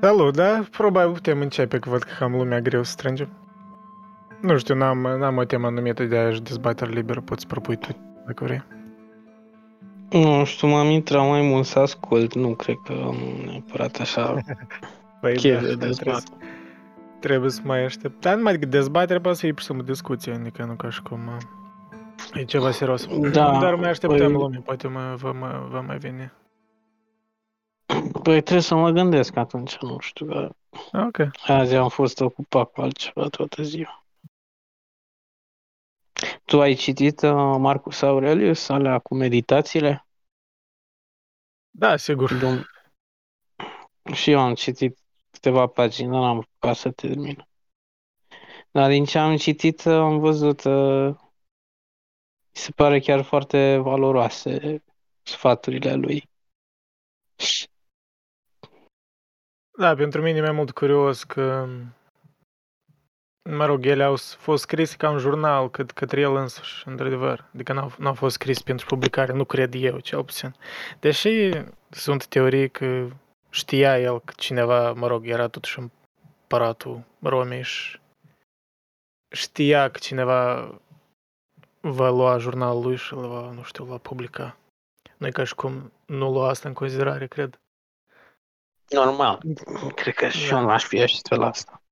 Salut, da? Probabil putem începe, că văd că cam lumea greu să strângem. Nu știu, n-am, n-am o temă anumită de aia dezbatere liberă, poți propui tu, dacă vrei. Nu știu, m-am intrat mai mult să ascult, nu cred că am neapărat așa Păi, chef da, de trebuie, să- dezbat. trebuie să mai aștept. Dar numai decât dezbatere poate să fie pur și simplu discuție, adică nu ca și cum... uh, E ceva serios. Da, Dar mai așteptăm păi- lumea, poate mă, va, mă, va mai veni. Păi trebuie să mă gândesc atunci, nu știu, că Ok. azi am fost ocupat cu altceva toată ziua. Tu ai citit uh, Marcus Aurelius, alea cu meditațiile? Da, sigur. Dom- Și eu am citit câteva pagini, dar n-am apucat să termin. Dar din ce am citit, uh, am văzut, uh, mi se pare chiar foarte valoroase sfaturile lui. Da, pentru mine e mai mult curios că, mă rog, ele au s- fost scrise ca un jurnal cât, către el însuși, într-adevăr. Adică n-au, n-au fost scris pentru publicare, nu cred eu, cel puțin. Deși sunt teorii că știa el că cineva, mă rog, era totuși împăratul Romei și știa că cineva va lua jurnalul lui și îl va, nu știu, îl va publica. Nu e ca și cum nu lua asta în considerare, cred. Normal. Cred că și Da. eu n-aș fi așa la asta.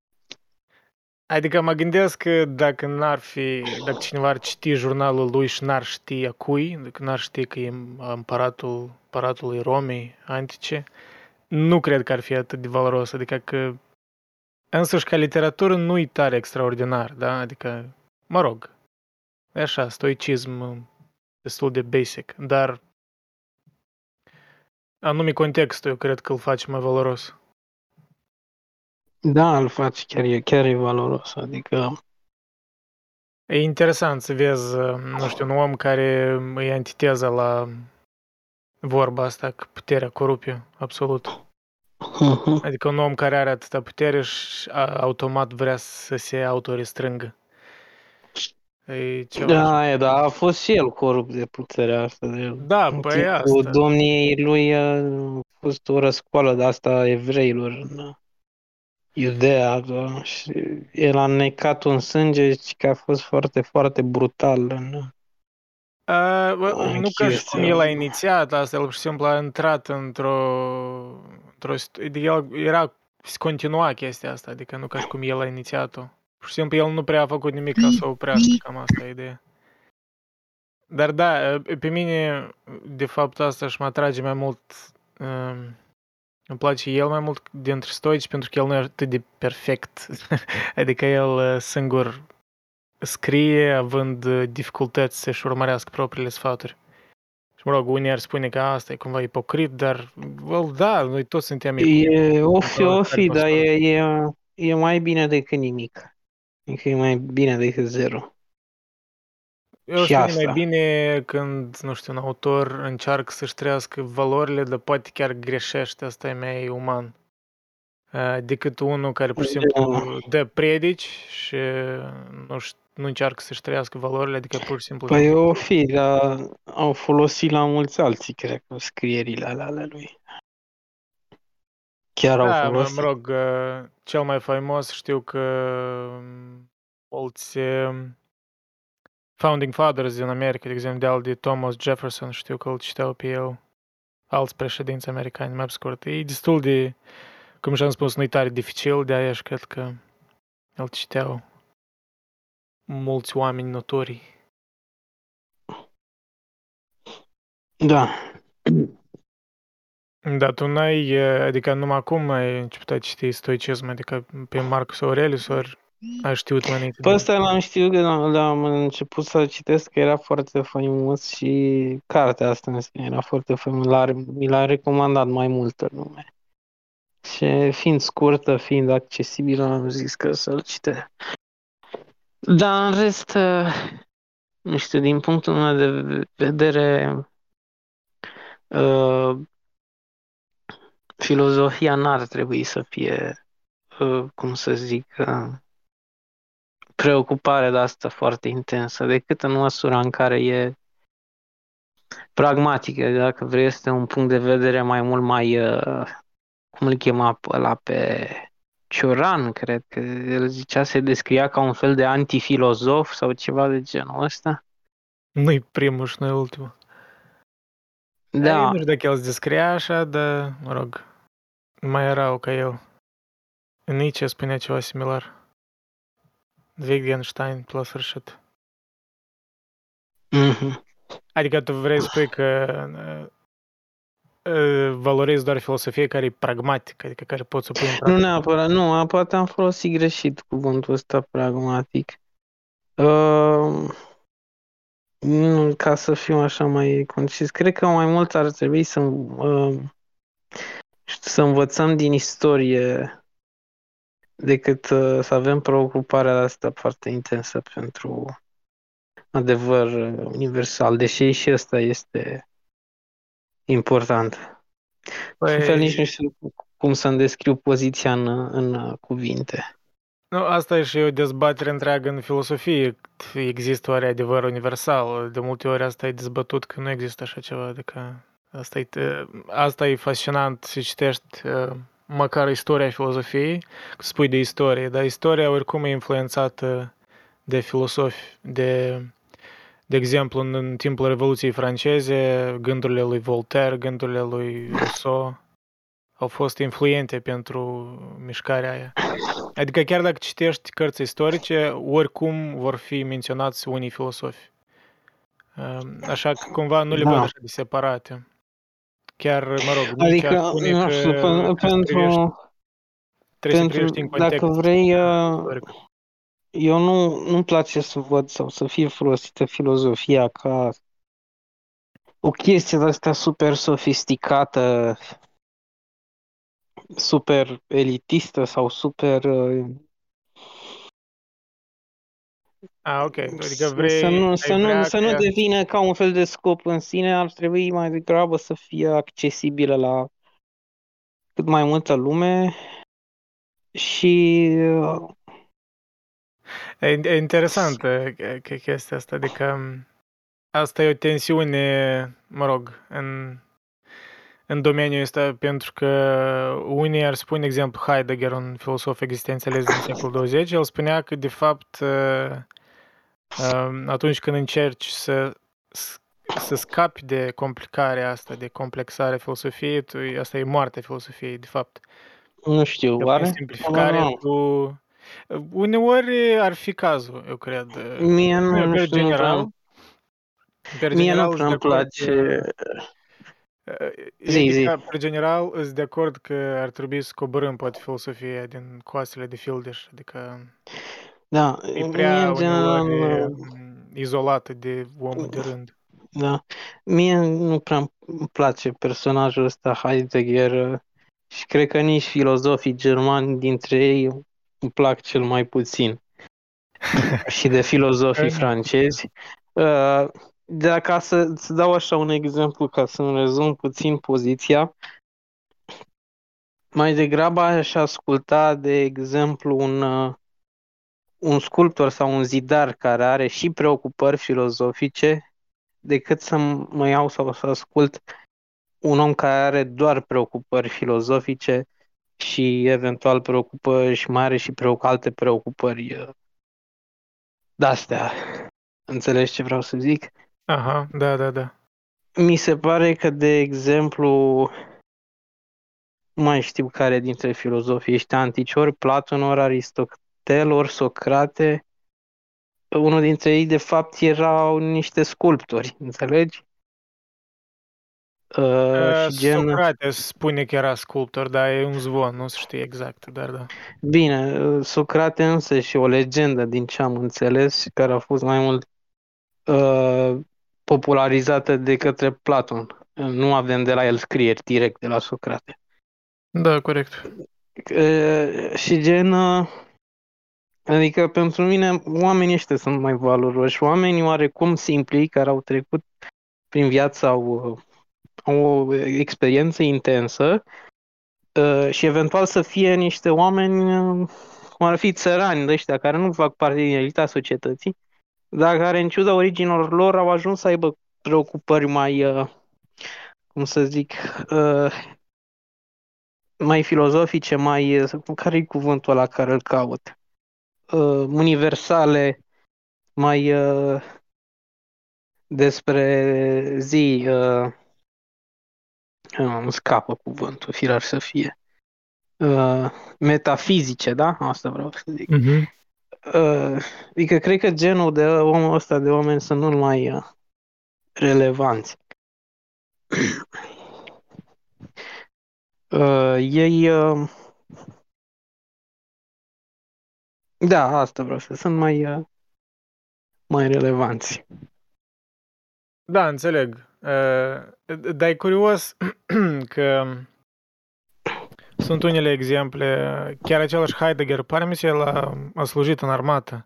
Adică mă gândesc că dacă n-ar fi, dacă cineva ar citi jurnalul lui și n-ar ști a cui, dacă n-ar ști că e împăratul, împăratului Romei antice, nu cred că ar fi atât de valoros. Adică că însăși ca literatură nu e tare extraordinar, da? Adică, mă rog, e așa, stoicism destul de basic, dar anume contextul eu cred că îl face mai valoros. Da, îl faci, chiar e, chiar e valoros. Adică, E interesant să vezi, nu știu, un om care e antiteza la vorba asta, că puterea corupie, absolut. mhm. Adică un om care are atâta putere și a- automat vrea să se autorestrângă. E ceva. da, e, da, a fost și el corupt de puterea asta. De Da, în păi timpul asta. domniei lui a fost o răscoală de asta a evreilor în Iudea da, și el a necat un sânge și că a fost foarte, foarte brutal în A, bă, Ai nu ca și chestia cum el a asta. inițiat asta, el pur și simplu a intrat într-o... într-o situ- adică el era, se continua chestia asta, adică nu ca și cum el a inițiat-o. Pur și simplu el nu prea a făcut nimic ca să o oprească, cam asta e ideea. Dar da, pe mine, de fapt, asta și mă atrage mai mult... Um, îmi place el mai mult dintre stoici pentru că el nu e atât de perfect. adică el uh, singur scrie având uh, dificultăți să-și urmărească propriile sfaturi. Și mă rog, unii ar spune că asta e cumva ipocrit, dar, well, da, noi toți suntem ipocriți. E, o fi, o fi, Care dar vă e, e, e mai bine decât nimic. Adică e mai bine decât zero. Eu și spun mai asta. bine când, nu știu, un autor încearcă să-și trăiască valorile, dar poate chiar greșește, asta e mai uman. Uh, decât unul care pur și simplu dă predici și nu, ș- nu încearcă să-și trăiască valorile, adică pur și simplu... Păi o fi, dar au folosit la mulți alții, cred că, scrierile alea ale lui. Chiar au Da, mă, folosit. mă rog, uh, cel mai faimos știu că um, mulți um, founding fathers din America, de exemplu, de al de Thomas Jefferson, știu că îl citeau pe el, alți președinți americani, mai pe scurt. E destul de, cum și-am spus, nu e tare dificil, de aia și cred că îl citeau mulți oameni notori. Da. Da, tu n-ai, uh, adică numai acum ai început a citi stoicism, adică pe Marcus Aurelius, ori ai știut mai înainte Pe de... ăsta l-am știut când am, am început să citesc, că era foarte faimos și cartea asta în sine era foarte faimos. L-a, mi l-a recomandat mai multă lume. Și fiind scurtă, fiind accesibilă, am zis că să-l citesc. Dar în rest, uh, nu știu, din punctul meu de vedere, uh, filozofia n-ar trebui să fie, uh, cum să zic, uh, preocupare de asta foarte intensă, decât în măsura în care e pragmatică, dacă vrei, este un punct de vedere mai mult mai uh, cum îl chema pe ăla pe Cioran, cred că el zicea, se descria ca un fel de antifilozof sau ceva de genul ăsta. Nu-i primul și nu-i ultimul. Da, Nu știu dacă el se descria așa, dar, mă rog, mai erau ca el. Nietzsche spunea ceva similar. Wittgenstein la sfârșit. mhm. Adică tu vrei să spui că uh, uh, valorezi doar filosofie care e pragmatică, adică care poți să pui în Nu practică. neapărat, nu, poate am folosit greșit cuvântul ăsta pragmatic. Uh, nu, ca să fiu așa mai concis, cred că mai mult ar trebui să, uh, să învățăm din istorie decât uh, să avem preocuparea asta foarte intensă pentru adevăr uh, universal, deși și ăsta este important. Păi... În fel nici nu știu cum să-mi descriu poziția în, în uh, cuvinte. Nu, asta e și o dezbatere întreagă în filosofie. Există oare adevăr universal? De multe ori asta e dezbătut că nu există așa ceva. Adică asta e, asta e fascinant să citești uh, măcar istoria filozofiei, că spui de istorie, dar istoria oricum e influențată de filosofi, de, de exemplu, în, în timpul Revoluției franceze, gândurile lui Voltaire, gândurile lui Rousseau au fost influente pentru mișcarea aia. Adică chiar dacă citești cărți istorice, oricum vor fi menționați unii filosofi. Așa că cumva nu le Da. văd așa de separate. Chiar, mă rog, Adică, Nietzsche spune nu că știu, pe- trebuie să privești- pentru, trebuie să pentru privești în context. dacă vrei, uh, istoric. eu nu, nu-mi place să văd sau să fie folosită filozofia ca o chestie de asta super sofisticată, super elitistă sau super uh, Ah, ok. Adică să, vrei, să nu, ai să, nu, vrea să nu ca- devină ca un fel de scop în sine, ar trebui mai degrabă să fie accesibilă la cât mai multă lume și uh, E, e interesant că chestia asta, adică m, asta e o tensiune, mă rog, în, în domeniul ăsta, pentru că unii ar spune, de exemplu, Heidegger, un filosof existențialist din secolul 20, el spunea că, de fapt, uh, um, atunci când încerci să, să scapi de complicarea asta, de complexarea filosofiei, tu, asta e moartea filosofiei, de fapt. nu știu, Că oare? prin simplificare Nu, nu, tu... Uneori ar fi cazul, eu cred. Mie nu, Per nu știu, nu general, prea, per mie general nu prea sunt de îmi acord place. că- Zi, adică, zi. per general, sunt de acord că ar trebui să coborâm poate filosofia din coastele de fildeș, adică Da, e mie prea în general, uneori nu- m, izolată de omul de rând. da, mie nu prea îmi place personajul ăsta Heidegger uh, și cred că nici filozofii germani dintre ei îmi plac cel mai puțin și de filozofii În- francezi. Uh, Dar ca să, să dau așa un exemplu, ca să-mi rezum puțin poziția, mai degrabă aș asculta, de exemplu, un, uh, un sculptor sau un zidar care are și preocupări filozofice, decât să mă iau sau să ascult un om care are doar preocupări filozofice și eventual preocupări și mai are și preoc- alte preocupări uh, de-astea. Înțelegi ce vreau să zic? Aha, da, da, da. Mi se pare că, de exemplu, nu mai știu care dintre filozofii ăștia antici, ori Platon, ori Aristotel, ori Socrate, unul dintre ei, de fapt, erau niște sculptori, înțelegi? Uh, Uh, și gen, Socrate spune că era sculptor, dar e un zvon, nu se știe exact, dar da. bine, uh, Socrate însă și o legendă din ce am înțeles, și care a fost mai mult uh, popularizată de către Platon. Uh, Nu avem de la el scrieri direct de la Socrate. Da, corect. Uh, și gen, uh, adică pentru mine oamenii ăștia sunt mai valoroși, oamenii oarecum simpli care au trecut prin viață, au, uh, au o experiență intensă uh, și eventual să fie niște oameni uh, cum ar fi țărani de ăștia care nu fac parte din elita societății, dar care în ciuda originilor lor au ajuns să aibă preocupări mai, uh, cum să zic, uh, mai filozofice, mai, care e cuvântul ăla care îl caut? Uh, universale, mai uh, despre zi, uh, îmi scapă cuvântul, firar să fie. Uh, metafizice, da? Asta vreau să zic. Uh-huh. Uh, adică cred că genul de omul ăsta de oameni sunt mult mai uh, relevanți. Uh, ei uh, da, asta vreau să sunt mai uh, mai relevanți. Da, înțeleg. Uh, dar e curios că sunt unele exemple, chiar același Heidegger, pare mi se el a, a slujit în armată.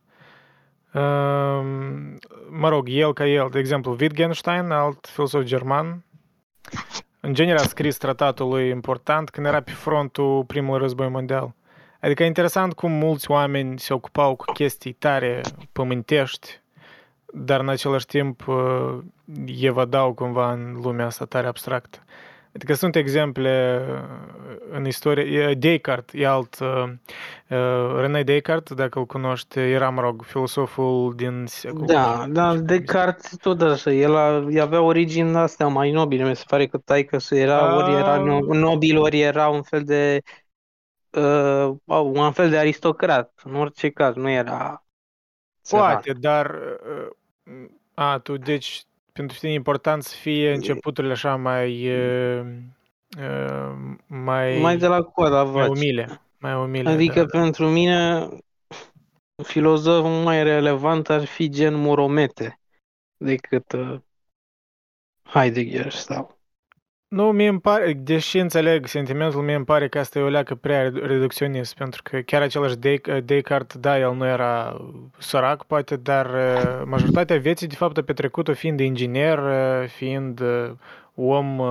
Uh, mă rog, el ca el, de exemplu, Wittgenstein, alt filosof german, în genere a scris tratatul lui important când era pe frontul primului război mondial. Adică e interesant cum mulți oameni se ocupau cu chestii tare pământești, dar în același timp evadau cumva în lumea asta tare abstractă. Adică sunt exemple în istorie. Descartes e alt. René Descartes, dacă îl cunoști, era, mă rog, filosoful din secolul... Da, da, Descartes tot așa. El a, avea origini astea mai nobile. Mi se pare că taică era, a... ori era nobil, ori era un fel de uh, un fel de aristocrat. În orice caz, nu era Poate, dar a, tu, deci, pentru tine e important să fie începuturile așa mai... mai... Mai de la coada mai umile. Mai umile, Adică da, pentru mine filozoful mai relevant ar fi gen Moromete decât uh, Heidegger sau nu, mie îmi pare, deși înțeleg sentimentul, mie îmi pare că asta e o leacă prea reducționist, pentru că chiar același Descartes, da, el nu era sărac, poate, dar majoritatea vieții, de fapt, a petrecut-o fiind inginer, fiind om,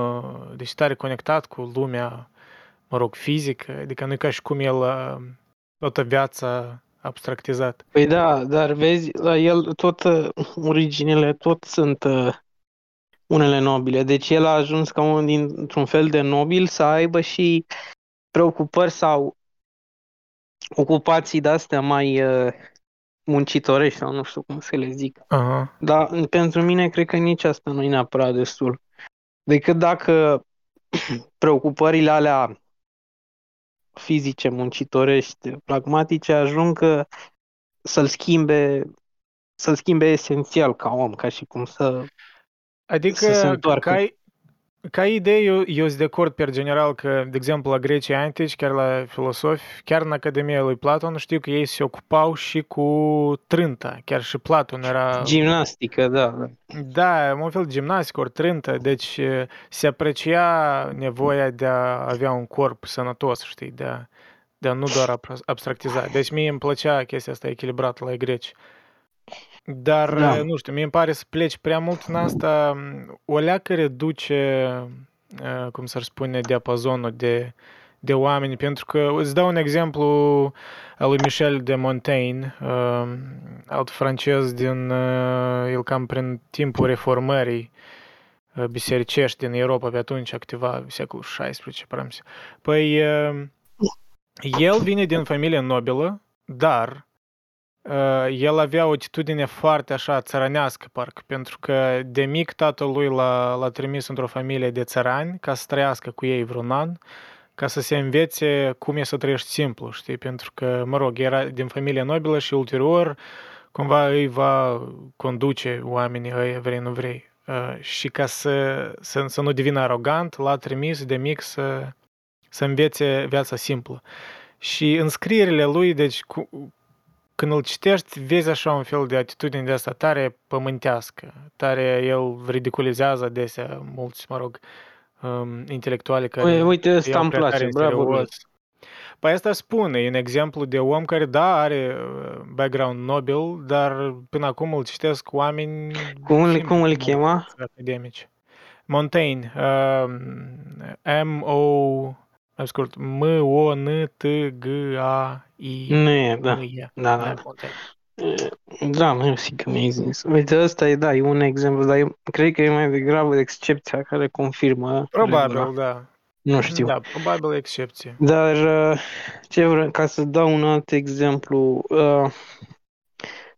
deci tare conectat cu lumea, mă rog, fizică, adică nu e ca și cum el toată viața abstractizat. Păi da, dar vezi, la el tot originile tot sunt unele nobile. Deci el a ajuns ca unul dintr-un fel de nobil să aibă și preocupări sau ocupații de-astea mai uh, muncitorești sau nu știu cum să le zic. Uh-huh. Dar pentru mine cred că nici asta nu e neapărat destul. Decât dacă preocupările alea fizice, muncitorești, pragmatice ajung să-l schimbe să-l schimbe esențial ca om, ca și cum să Adică, să se întoarcă. Ca, ca idee, eu, eu sunt de acord per general că, de exemplu, la grecii antici, chiar la filosofi, chiar în Academia lui Platon, știu că ei se ocupau și cu trânta. Chiar și Platon era... Gimnastică, da. Da, un fel de gimnastică, ori trântă. Deci se aprecia nevoia de a avea un corp sănătos, știi, de a, de a nu doar abstractiza. Deci mie îmi plăcea chestia asta echilibrată la greci. Dar, da. nu știu, mie îmi pare să pleci prea mult în asta, o leacă reduce, cum s-ar spune, diapazonul de, de oameni, pentru că îți dau un exemplu al lui Michel de Montaigne, alt francez din, el cam prin timpul reformării bisericești din Europa pe atunci, activa secolul XVI, parămse. Păi, el vine din familie nobilă, dar el avea o atitudine foarte așa țărănească, parcă, pentru că de mic tatăl lui l-a, l-a trimis într-o familie de țărani ca să trăiască cu ei vreun an, ca să se învețe cum e să trăiești simplu, știi? Pentru că, mă rog, era din familie nobilă și ulterior cumva îi va conduce oamenii ăia, vrei, nu vrei. Uh, și ca să, să, să nu devină arogant, l-a trimis de mic să, să învețe viața simplă. Și în scrierile lui, deci cu, când îl citești, vezi așa un fel de atitudine de asta tare pământească, tare el ridiculizează adesea mulți, mă rog, um, intelectuali care... Păi, uite, ăsta îmi place, bravo. Păi asta spune, e un exemplu de om care, da, are uh, background nobil, dar până acum îl citesc oameni... Cum, îl, cum îl chema? Academici. Montaigne, uh, M-O mai scurt, M-O-N-T-G-A-I. Nu e, da. Da, da. Da, mersi că mi-ai zis. Uite, ăsta e, da, e un exemplu, dar eu cred că e mai degrabă excepția care confirmă. Probabil, regula. da. Nu știu. Da, probabil excepție. Dar uh, ce vreau, ca să dau un alt exemplu, uh,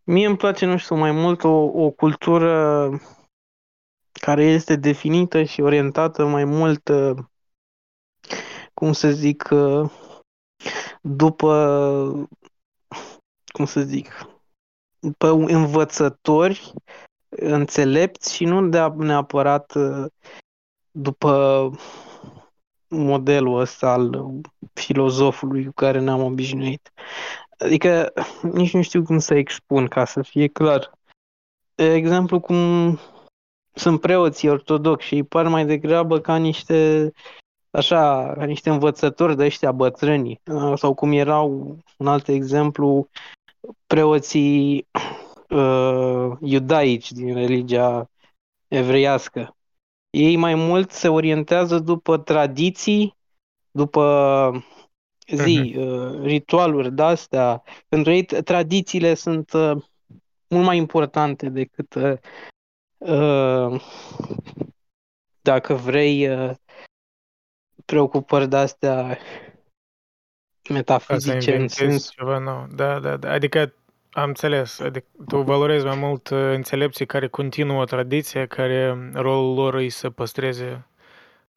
mie îmi place, nu știu, mai mult o, o cultură care este definită și orientată mai mult, uh, cum să zic, după, cum să zic, după învățători înțelepți și nu de neapărat după modelul ăsta al filozofului cu care ne-am obișnuit. Adică nici nu știu cum să expun ca să fie clar. De exemplu, cum sunt preoții ortodoxi și îi par mai degrabă ca niște așa, ca niște învățători de ăștia bătrâni. Sau cum erau, un alt exemplu, preoții uh, iudaici din religia evreiască ei mai mult se orientează după tradiții, după zi, uh-huh. ritualuri de-astea. Pentru ei tradițiile sunt uh, mult mai importante decât uh, uh dacă vrei uh, preocupări de-astea metafizice în sens. Ceva nou. Da, da, da. Adică am înțeles. Adică tu valorezi mai mult uh, înțelepții care continuă tradiția, care rolul lor e să păstreze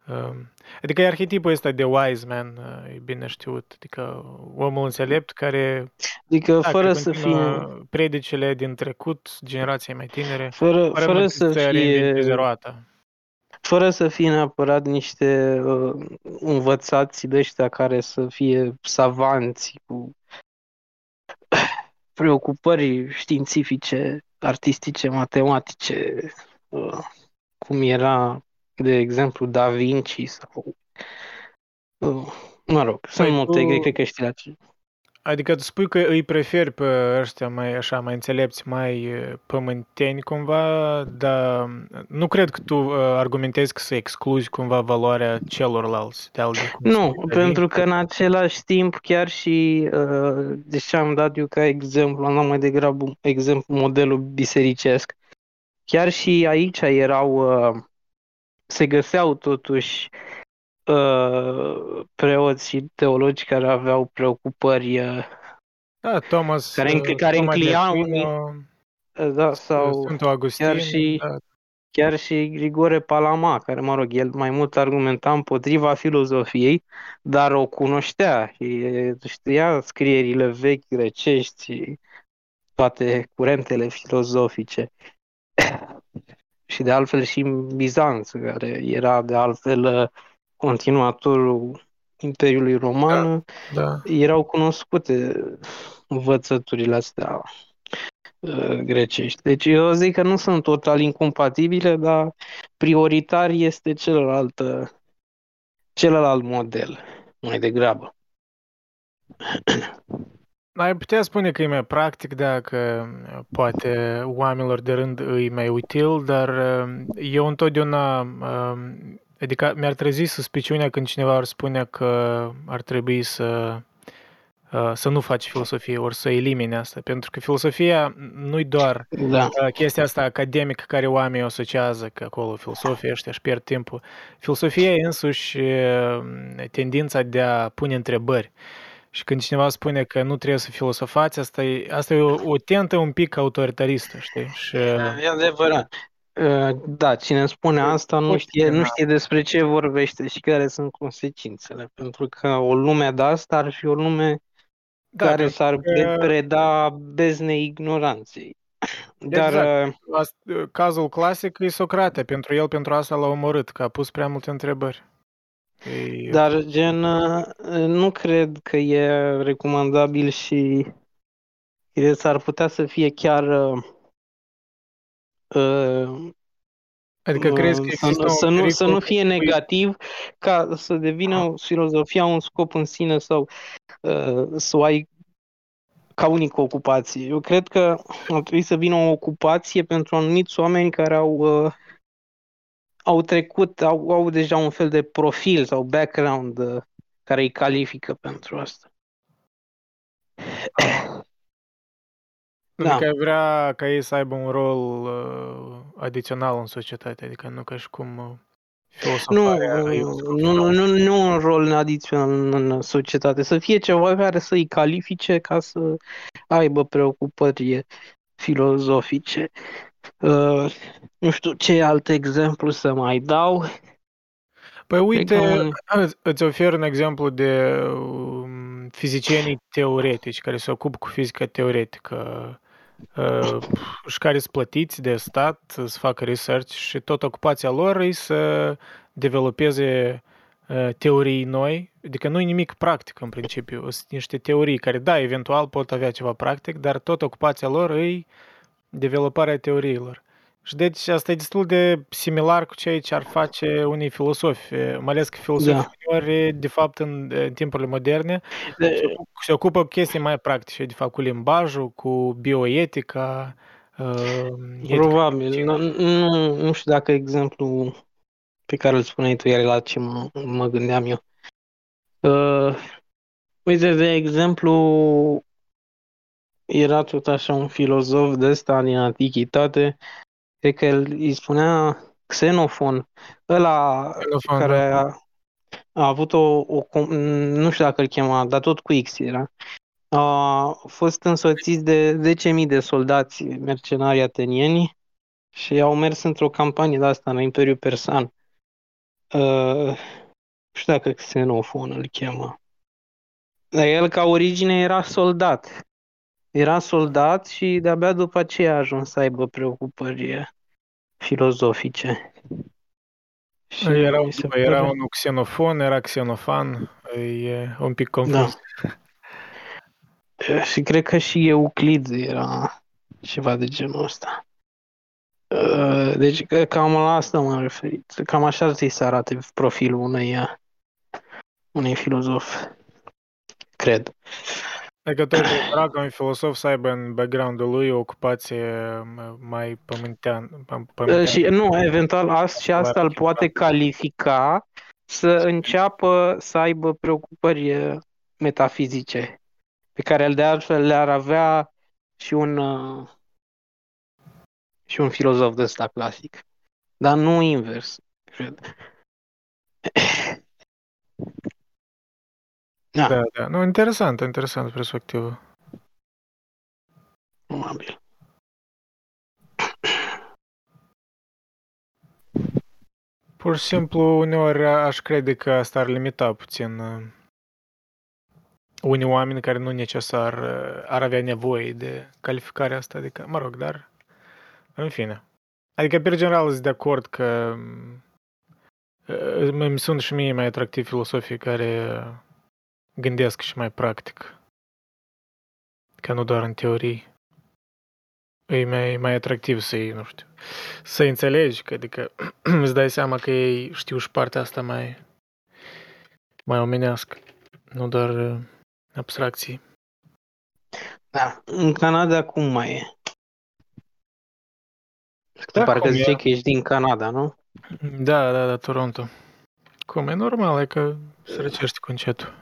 um, Adică e arhetipul ăsta de wise man, uh, e bine știut, adică omul înțelept care adică da, fără să fie predicele din trecut, generației mai tinere, fără, fără, fără să fie roata. Fără să fie neapărat niște uh, învățați de ăștia care să fie savanți cu preocupări științifice, artistice, matematice, uh, cum era, de exemplu, Da Vinci sau... Uh, mă rog, sunt păi multe, tu... cred că știi la ce. Adică tu spui că îi preferi pe ăștia mai așa, mai înțelepți, mai pământeni cumva, dar nu cred că tu argumentezi că să excluzi cumva valoarea celorlalți. De nu, pentru că în același timp chiar și, deși am dat eu ca exemplu, am dat mai degrabă exemplu modelul bisericesc, chiar și aici erau, se găseau totuși uh, preoți și teologi care aveau preocupări uh, da, Thomas, care, uh, care Thomas încliau uh, da, sau Sfântul Augustin, chiar și, da. chiar și Grigore Palama, care, mă rog, el mai mult argumenta împotriva filozofiei, dar o cunoștea și știa scrierile vechi grecești și toate curentele filozofice. și de altfel și Bizanț, care era de altfel uh, continuatorul Imperiului Roman, da, da. erau cunoscute învățăturile astea uh, grecești. Deci eu zic că nu sunt total incompatibile, dar prioritar este celălalt, celălalt model, mai degrabă. Ai putea spune că e mai practic dacă poate oamenilor de rând e mai util, dar uh, eu întotdeauna uh, Adică mi-ar trezi suspiciunea când cineva ar spune că ar trebui să, uh, să nu faci filosofie, ori să elimine asta. Pentru că filosofia nu-i doar da. Uh, chestia asta academică care oamenii o asociază, că acolo filosofia ăștia își pierd timpul. Filosofia e însuși uh, tendința de a pune întrebări. Și când cineva spune că nu trebuie să filosofați, asta e, asta e o, o tentă un pic autoritaristă, știi? Și... E adevărat. Uh, da, cine spune asta nu știe, nu știe despre ce vorbește și care sunt consecințele. Pentru că o lume de asta ar fi o lume da, care s-ar că... preda beznei ignoranței. Dar exact. Uh, cazul clasic e Socrate. Pentru el, pentru asta l-a omorât, că a pus prea multe întrebări. E... Dar, gen, uh, nu cred că e recomandabil și s-ar putea să fie chiar Uh, adică crezi că să, să, nu, să nu fie negativ ca să devină ah. filozofia un scop în sine sau uh, să o ai ca unică ocupație. Eu cred că ar trebui să vină o ocupație pentru anumiți oameni care au uh, au trecut, au, au deja un fel de profil sau background uh, care îi califică pentru asta. Da. Adică vrea ca ei să aibă un rol uh, adițional în societate, adică nu ca și cum uh, filosofarea Nu, Iosif nu, nu, nu, nu un rol adițional în, în societate, să fie ceva care să-i califice ca să aibă preocupări filozofice. Uh, nu știu ce alt exemplu să mai dau. Păi uite, Cred că un- îți- îți ofer un exemplu de um, fizicienii teoretici care se ocupă cu fizica teoretică uh, și care sunt plătiți de stat să facă research și tot ocupația lor e să developeze uh, teorii noi, adică nu e nimic practic în principiu, sunt niște teorii care, da, eventual pot avea ceva practic, dar tot ocupația lor e developarea teoriilor. Și deci asta e destul de similar cu ceea ce ar face unii filosofi, mai ales că filosofii Da. uneori, de fapt, în, în timpurile moderne, De- se ocup- se ocupă cu chestii mai practice, de fapt, cu limbajul, cu bioetica, uh, etica Probabil. medicină. Nu, nu, nu știu dacă exemplu pe care îl spuneai tu iar la ce mă, mă gândeam eu. Uh, uite, de exemplu, era tot așa un filozof de ăsta din antichitate, cred că el îi spunea Xenofon, ăla Xenofon, care da. a, a avut o, o, com- nu știu dacă îl chema, dar tot cu X era. A fost însoțiți de 10.000 de soldați mercenari atenieni și au mers într-o campanie de asta în Imperiul Persan. Uh, nu știu dacă Xenofon îl cheamă. Dar el ca origine era soldat. Era soldat și de-abia după aceea a ajuns să aibă preocupări filozofice. Și Era, mi se era pare- unul xenofon, era xenofan, e un pic confuz. Da. Și cred că și Euclid era ceva de genul ăsta. Uh, Deci că- cam la asta m-am referit. Cam așa ar trebui să arate profilul unei, uh, unei filozof. Cred. Adică tot era ca un filosof să aibă în background-ul lui o ocupație m- mai pământean, păm- Uh, pământeană. Și nu, eventual asta și asta îl poate califica să înceapă să aibă preocupări uh, metafizice, pe care el de altfel le-ar avea și un uh, și un filozof de ăsta clasic. Dar nu invers, cred. Da, Da, da. Nu, interesant, interesant perspectivă. probabil. Pur și simplu, uneori aș crede că asta ar limita puțin uh, unii oameni care nu necesar uh, ar avea nevoie de calificarea asta, adică, mă rog, dar în fine. Adică, pe general, sunt de acord că uh, îmi sunt și mie mai atractiv filosofii care uh, gândesc și mai practic, ca nu doar în teorii. E mai, mai atractiv să-i, nu știu, să înțelegi, că adică îți dai seama că ei știu și partea asta mai, mai omenească, nu doar uh, abstracții. Da. În Canada cum mai e? Da, Parcă cum e? ziceai că ești din Canada, nu? Da, da, da, Toronto. Cum e normal, e că se răcește cu încetul.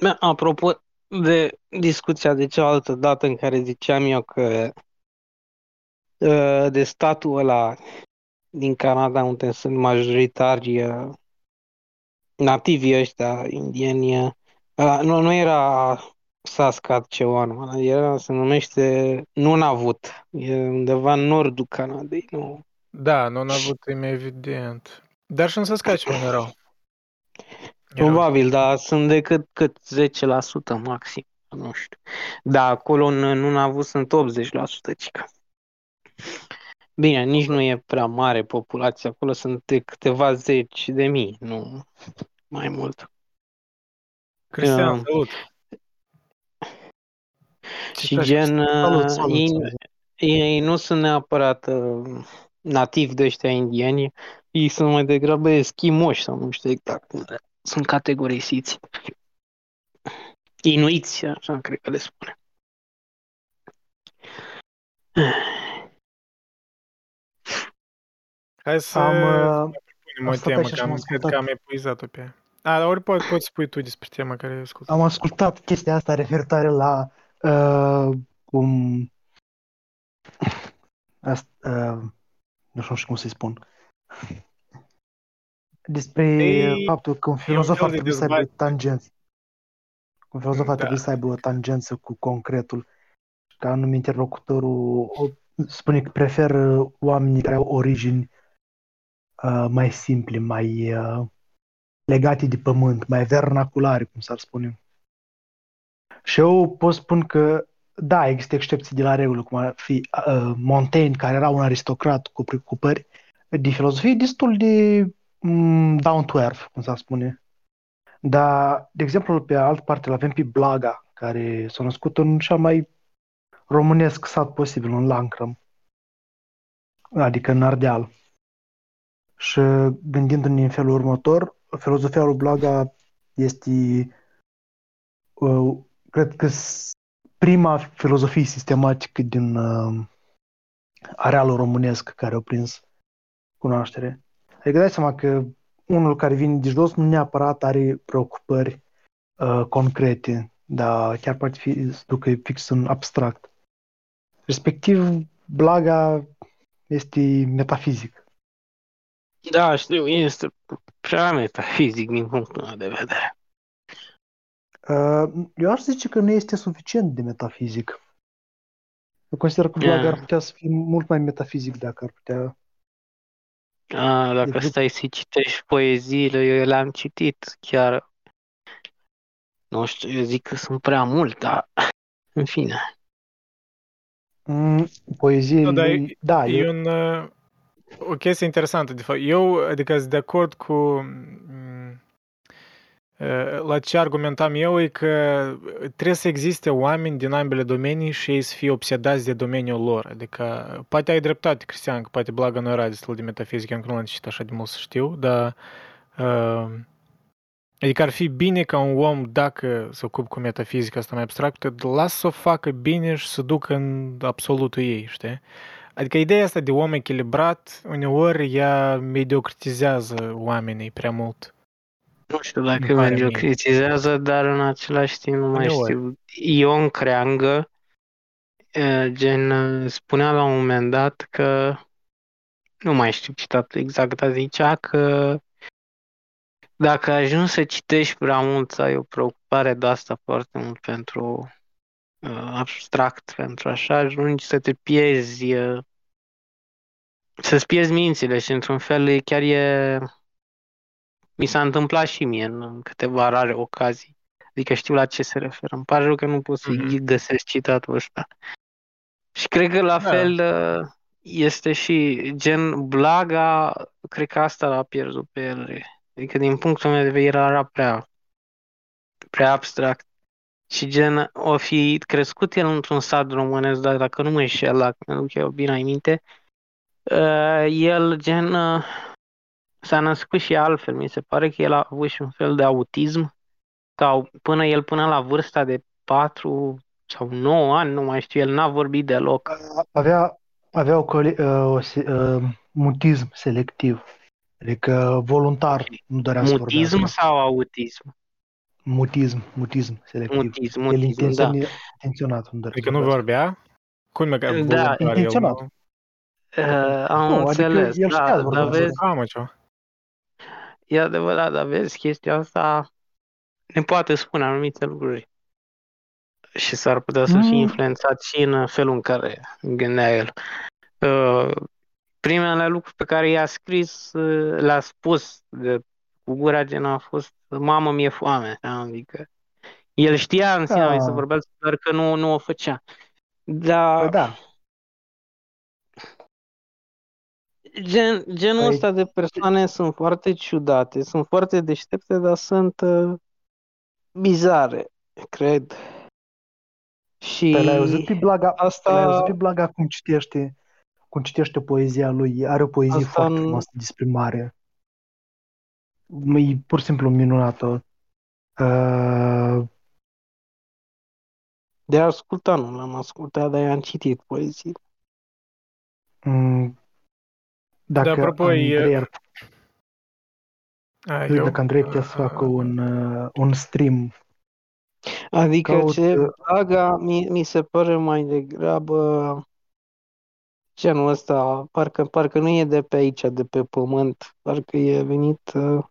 Da, Apropo de discuția de cealaltă dată în care ziceam eu că uh, de statul ăla din Canada unde sunt majoritari uh, nativii ăștia indieni, uh, nu, nu era Saskatchewan, era, se numește Nunavut, e undeva în nordul Canadei, nu? Da, nu am avut, e mai evident. Dar și în Saskatchewan erau. Erau. Probabil, dar sunt decât cât 10% maxim, nu știu. Da, acolo în Nunavut sunt 80%, cică. Bine, nici nu e prea mare populația, acolo sunt de câteva zeci de mii, nu mai mult. Cristian, Uh, salut! Ce Și faci, gen, Cristian? Salut, uh, salut, ei, salut. ei nu sunt neapărat uh, nativi de ăștia indieni, ei sunt mai degrabă eschimoși sau nu știu exact cum le- sunt categorisiți. Inuiți, așa cred că le spune. Hai să Am, mai uh, punem o am stat temă, așa că și am, am cred că ascultat. am epuizat-o pe ea. A, dar ori poți, poți spui tu despre tema care ai ascultat. Am ascultat chestia asta referitoare la uh, cum asta, uh, nu știu cum să-i spun Despre Ei, faptul că un fel filozof ar de trebui să aibă o dezbatere. tangență. Un filozof ar Da. trebui să aibă o tangență cu concretul. Ca anume interlocutorul o, spune că preferă oamenii care au origini uh, mai simple, mai uh, legate de pământ, mai vernaculare, cum s-ar spune. Și eu pot spun că da, există excepții de la regulă, cum ar fi uh, Montaigne, care era un aristocrat cu preocupări de filozofie destul de mm, down to earth, cum s-ar spune. Dar, de exemplu, pe altă parte, îl avem pe Blaga, care s-a născut în cea mai românesc sat posibil, în Lancrăm, adică în Ardeal. Și gândindu-ne în felul următor, filozofia lui Blaga este, uh, cred că, s- prima filozofie sistematică din uh, arealul românesc care a prins cunoaștere. Adică dai seama că unul care vine de jos nu neapărat are preocupări uh, concrete, dar chiar poate fi să ducă fix în abstract. Respectiv, Blaga este metafizic. Da, știu, este prea metafizic din punctul meu de vedere. Uh, eu aș zice că nu este suficient de metafizic. Eu consider că Blaga Yeah. ar putea să fie mult mai metafizic dacă ar putea. A, dacă Deci- stai să citești poeziile, eu le-am citit chiar. Nu știu, eu zic că sunt prea mult, dar în fine. Mm, poezie Nu, dar lui... Da, E eu, un, uh, o chestie interesantă, de fapt. Eu, adică, sunt de acord cu... mm, uh, La ce argumentam eu e că trebuie să existe oameni din ambele domenii și ei să fie obsedați de domeniul lor. Adică, poate ai dreptate, Cristian, că poate Blaga nu era destul de metafizic, eu încă nu l-am citit așa de mult să știu, dar uh, adică ar fi bine ca un om, dacă se ocup cu metafizica asta mai abstractă, lasă să o facă bine și să ducă în absolutul ei, știi? Adică ideea asta de om echilibrat, uneori ea mediocritizează oamenii prea mult. Nu știu Îmi dacă pare merge o mie. critizează, dar în același timp nu mai Uneori. știu. Ion Creangă, eh, gen, eh, spunea la un moment dat că, nu mai știu citatul exact, dar zicea că dacă ajungi să citești prea mult, să ai o preocupare de asta foarte mult pentru uh, abstract, pentru așa, ajungi să te pierzi, uh, să-ți pierzi mințile și într-un fel e- chiar e... Mi s-a întâmplat și mie în, în câteva rare ocazii. Adică știu la ce se referă. Îmi pare rău că nu pot să Mhm. găsesc citatul ăsta. Și cred că la Da. fel uh, este și gen Blaga, cred că asta l-a pierdut pe el. Adică din punctul meu de vedere era prea, prea abstract. Și gen, o fi crescut el într-un sat românesc, dar dacă nu mă înșel, dacă mi-aduc eu bine aminte, uh, el gen uh, s-a născut și altfel. Mi se pare că el a avut și un fel de autism, sau până el până la vârsta de 4 sau 9 ani, nu mai știu, el n-a vorbit deloc. avea, avea o, cole- uh, o se- uh, mutism selectiv. Adică voluntar nu dorea să Mutism vorbească. sau autism? Mutism, mutism selectiv. Mutism, El mutism, da. intenționi- intenționat nu dorea Adică să nu vorbească. vorbea? Cum e că Da, voluntar el intenționat. nu? Uh, am Nu, adică înțeles, el știa da, să dar vorbească. vezi, Ah, mă, ceva. E adevărat, dar vezi, chestia asta ne poate spune anumite lucruri și s-ar putea să fie Mm. influențat și în felul în care gândea el. Uh, primele lucruri pe care i-a scris, uh, le-a spus de, cu gura gen a fost Mamă, mi-e foame. Adică el știa în sine Da. să vorbească, doar că nu, nu o făcea. Dar Păi da, gen, genul Păi- ăsta de persoane sunt foarte ciudate, sunt foarte deștepte, dar sunt uh, bizare, cred. Și Păi l-ai auzit pe Blaga, asta- l-ai auzit pe Blaga cum citește, cum citește poezia lui. Are o poezie Asta foarte în- frumoasă despre mare. E pur și simplu minunată. Uh, de a asculta nu l-am ascultat, dar i-am citit poezii. m, dacă Da, apropo, e- Andrei, ar, A, dacă Andrei putea să facă un, uh, un stream Adică Caut, ce? uh, Blaga mi, mi se pare mai degrabă genul ăsta, parcă, parcă nu e de pe aici, de pe pământ, parcă e venit uh,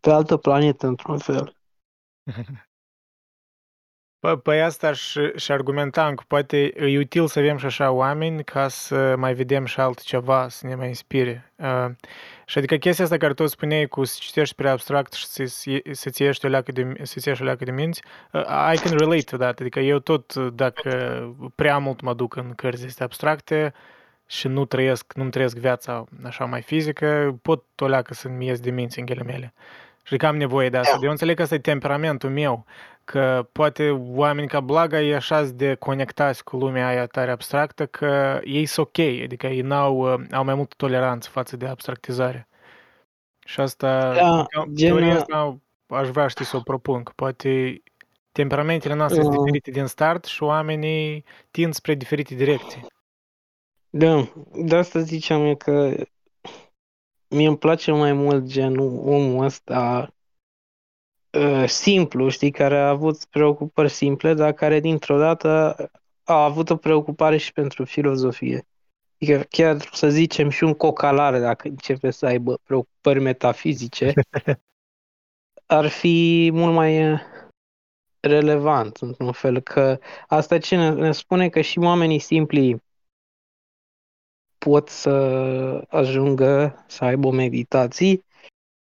pe altă planetă într-un fel. Păi, păi asta și, și argumentam că poate e util să avem și așa oameni ca să mai vedem și altceva, să ne mai inspire. Uh, și adică chestia asta care tu spuneai cu să citești prea abstract și să, să-ți ieși o leacă de, să ieși o leacă de minți, uh, I can relate to that. Adică eu tot, dacă prea mult mă duc în cărți astea abstracte și nu trăiesc, nu-mi trăiesc viața așa mai fizică, pot o leacă să-mi ies de minți în ghilimele. Și că am nevoie de asta. Da. Eu înțeleg că asta e temperamentul meu că poate oameni ca Blaga e așa de conectați cu lumea aia tare abstractă că ei sunt ok, adică ei n-au, au mai multă toleranță față de abstractizare. Și asta, da, teoria asta aș vrea știi să o propun, că poate temperamentele noastre sunt diferite din start și oamenii tind spre diferite direcții. Da, de asta ziceam eu că mie îmi place mai mult genul omul ăsta Uh, simplu, știi, care a avut preocupări simple, dar care dintr-o dată a avut o preocupare și pentru filozofie. Adică chiar să zicem și un cocalar, dacă începe să aibă preocupări metafizice, ar fi mult mai uh, relevant, într-un fel, că asta ce ne, ne spune că și oamenii simpli pot să ajungă să aibă meditații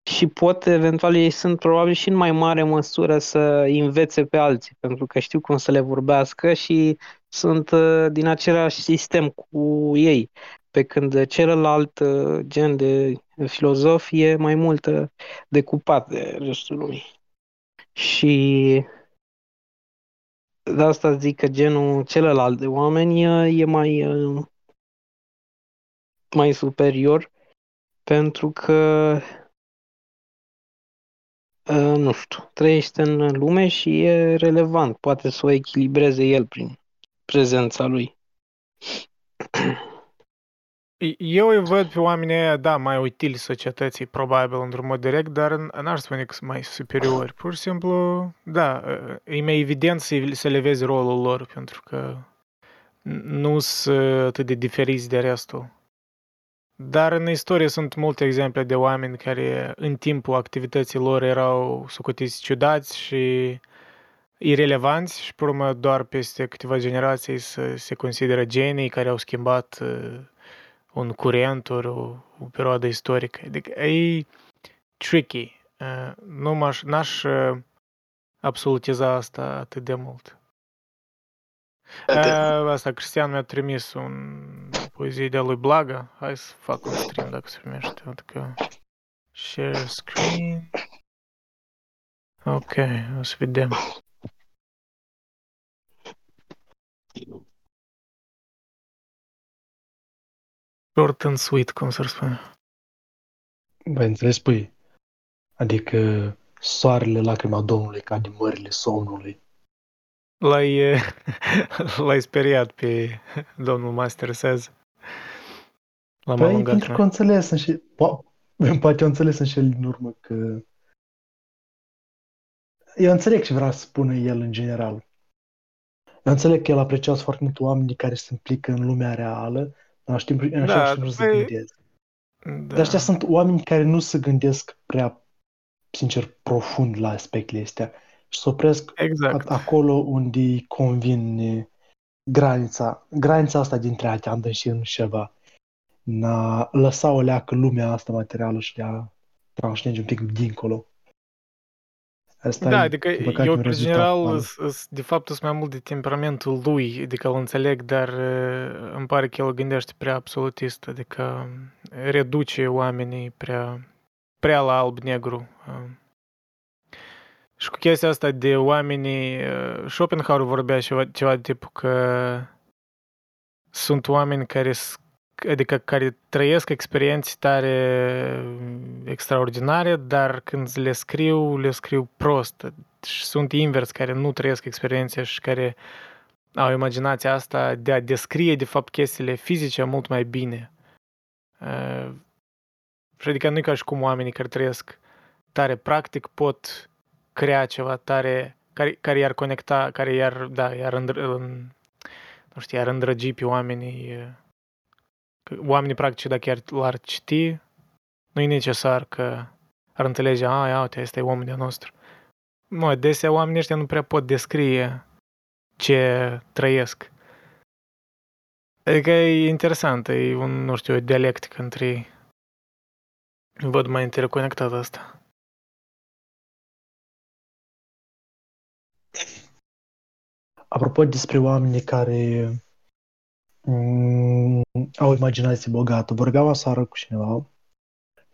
și pot, eventual, ei sunt probabil și în mai mare măsură să învețe pe alții, pentru că știu cum să le vorbească și sunt uh, din același sistem cu ei. Pe când celălalt uh, gen de filozof e mai mult uh, decupat de restul lumii. Și de asta zic că genul celălalt de oameni e mai, mai superior pentru că Uh, nu știu, trăiește în lume și e relevant. Poate să o echilibreze el prin prezența lui. Eu îi văd pe oamenii ăia, da, mai utili societății, probabil, într-un mod direct, dar n-ar spune că sunt mai superiori. Pur și simplu, da, e mai evident să, să le vezi rolul lor, pentru că nu sunt atât de diferiți de restul. Dar în istorie sunt multe exemple de oameni care în timpul activității lor erau socotiți ciudați și irelevanți și pe urmă doar peste câteva generații se, se consideră genii care au schimbat uh, un curent ori o, o perioadă istorică. Adică e tricky. Uh, nu m-aș, n-aș uh, absolutiza asta atât de mult. Uh, asta Cristian mi-a trimis un poezie de lui Blaga. Hai să fac un stream dacă se primește. Adică share screen. Ok, o să vedem. Short and sweet, cum să spune. Băi, înțeles, păi, adică soarele, lacrima Domnului ca din mările somnului. L-ai, l-ai speriat pe domnul Master Says. L-am păi, pentru că înțeles și po- poate o înțeles și el din urmă că eu înțeleg ce vrea să spună el în general. Eu înțeleg că el apreciază foarte mult oamenii care se implică în lumea reală, dar știm, în așa da, nu se gândesc. Da. Dar ăștia sunt oameni care nu se gândesc prea, sincer, profund la aspectele astea și se opresc exact. acolo unde îi convine granița, granița asta dintre a te și în ceva în a lăsa o leacă lumea asta materială și de a tranșnege un pic dincolo. Asta da, adică eu, în general, de fapt, sunt mai mult de temperamentul lui, adică îl înțeleg, dar îmi pare că el gândește prea absolutist, adică reduce oamenii prea, prea la alb-negru. Și cu chestia asta de oamenii, Schopenhauer vorbea ceva, ceva de tipul că sunt oameni care adică care trăiesc experiențe tare extraordinare, dar când le scriu, le scriu prost. Și sunt invers, care nu trăiesc experiențe și care au imaginația asta de a descrie, de fapt, chestiile fizice mult mai bine. Uh, și adică nu e ca și cum oamenii care trăiesc tare practic pot crea ceva tare care, care i-ar conecta, care i-ar, da, i-ar, îndr- nu știu, i-ar îndrăgi pe oamenii Că oamenii, practic, dacă chiar l-ar citi, nu e necesar că ar înțelege, a, ia uite, este omul de nostru. Nu, adesea oamenii ăștia nu prea pot descrie ce trăiesc. Adică e interesant, e un, nu știu, o dialectică între ei. Văd mai interconectat asta. Apropo despre oamenii care mm, au imaginație bogată, vorbeam aseară cu cineva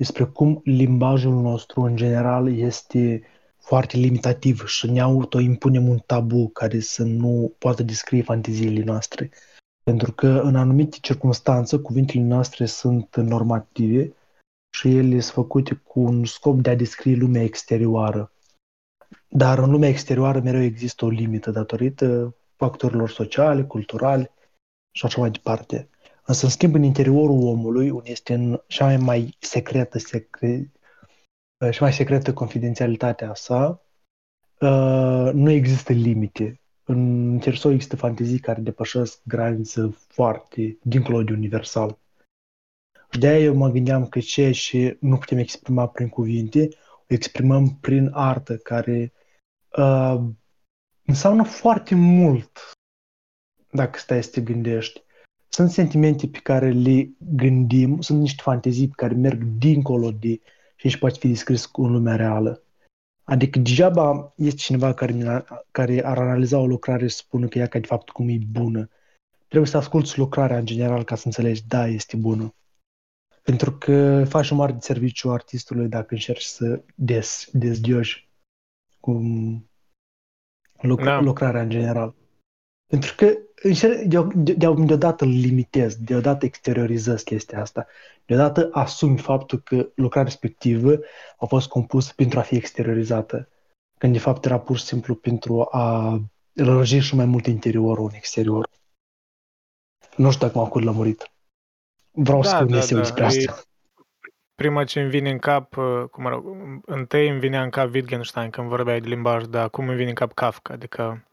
despre cum limbajul nostru în general este foarte limitativ și ne autoimpunem un tabu care să nu poată descrie fanteziile noastre. Pentru că în anumite circunstanțe cuvintele noastre sunt normative și ele sunt făcute cu un scop de a descrie lumea exterioară. Dar în lumea exterioară mereu există o limită datorită factorilor sociale, culturale și așa mai departe. Însă, în schimb, în interiorul omului, unde este în cea mai secretă, secre... și mai secretă confidențialitatea sa, uh, nu există limite. În interiorul său există fantezii care depășesc granițe foarte dincolo de universal. Și de aia eu mă gândeam că ceea ce nu putem exprima prin cuvinte, o exprimăm prin artă, care uh, înseamnă foarte mult dacă stai să te gândești. Sunt sentimente pe care le gândim, sunt niște fantezii pe care merg dincolo de ce poate fi descris în lumea reală. Adică degeaba este cineva care, care ar analiza o lucrare și spună că ea ca de fapt cum e bună. Trebuie să asculți lucrarea în general ca să înțelegi, da, este bună. Pentru că faci un mare de serviciu artistului dacă încerci să des, desdioși cu luc- da. lucrarea în general. Pentru că deodată îl limitez, deodată exteriorizez chestia asta, deodată asumi faptul că lucrarea respectivă a fost compusă pentru a fi exteriorizată, când de fapt era pur și simplu pentru a lărgi și mai mult interiorul în exterior. Nu știu dacă m-am cur lămurit. Vreau da, să spun da, da. despre asta. Prima ce îmi vine în cap, uh, cum mă rog, întâi îmi vine în cap Wittgenstein când vorbeai de limbaj, dar acum îmi vine în cap Kafka, adică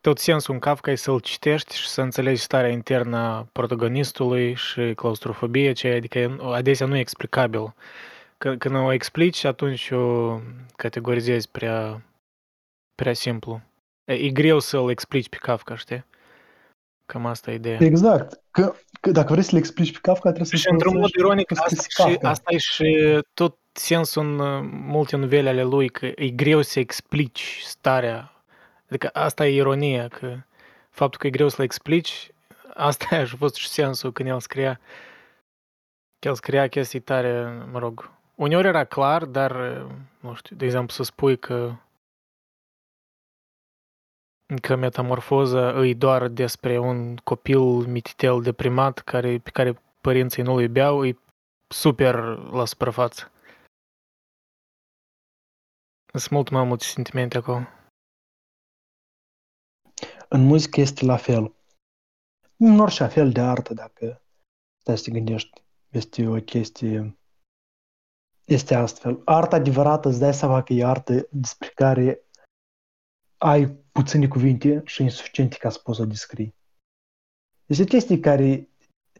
tot sensul în Kafka e să-l citești și să înțelegi starea internă a protagonistului și claustrofobie, ce adică adesea nu e explicabil. Când, când o explici, atunci o categorizezi prea, prea simplu. E, e greu să-l explici pe Kafka, știi? Cam asta e ideea. Exact. Că, că dacă vrei să le explici pe Kafka, trebuie să Și într-un mod ironic, asta, și, asta e și tot sensul în uh, multe novele ale lui, că e greu să explici starea Adică asta e ironia, că faptul că e greu să-l explici, asta a fost și sensul când el scria că el scria chestii tare, mă rog, uneori era clar, dar, nu știu, de exemplu, să spui că că metamorfoza îi doar despre un copil mititel deprimat care, pe care părinții nu-l iubeau, e super la suprafață. Sunt mult mai multe sentimente acolo. În muzică este la fel. În orice fel de artă, dacă stai să te gândești, este o chestie... Este astfel. Arta adevărată, îți dai seama că e artă despre care ai puține cuvinte și insuficiente ca să poți să o descrii. Este chestii care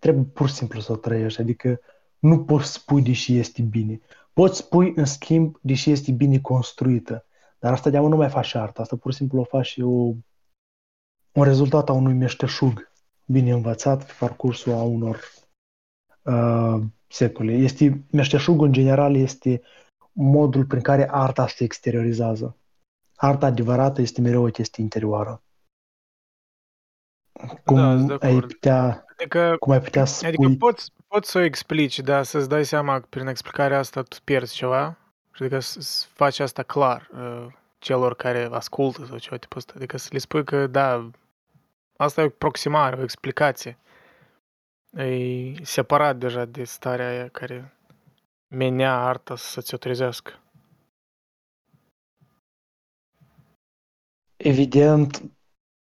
trebuie pur și simplu să o trăiești, adică nu poți spui deși este bine. Poți spui, în schimb, deși este bine construită. Dar asta de nu mai faci artă, asta pur și simplu o faci o un rezultat a unui meșteșug bine învățat pe parcursul a unor uh, secole. Este, meșteșugul în general este modul prin care arta se exteriorizează. Arta adevărată este mereu o chestie interioară. Cum da, ai putea, adică, cum ai putea spui... Adică poți, poți să o explici, dar să-ți dai seama că prin explicarea asta tu pierzi ceva și adică să faci asta clar uh, celor care ascultă sau ceva tipul ăsta. Adică să le spui că da, Asta e o aproximare, o explicație. E separat deja de starea aia care menea arta să se trezească. Evident,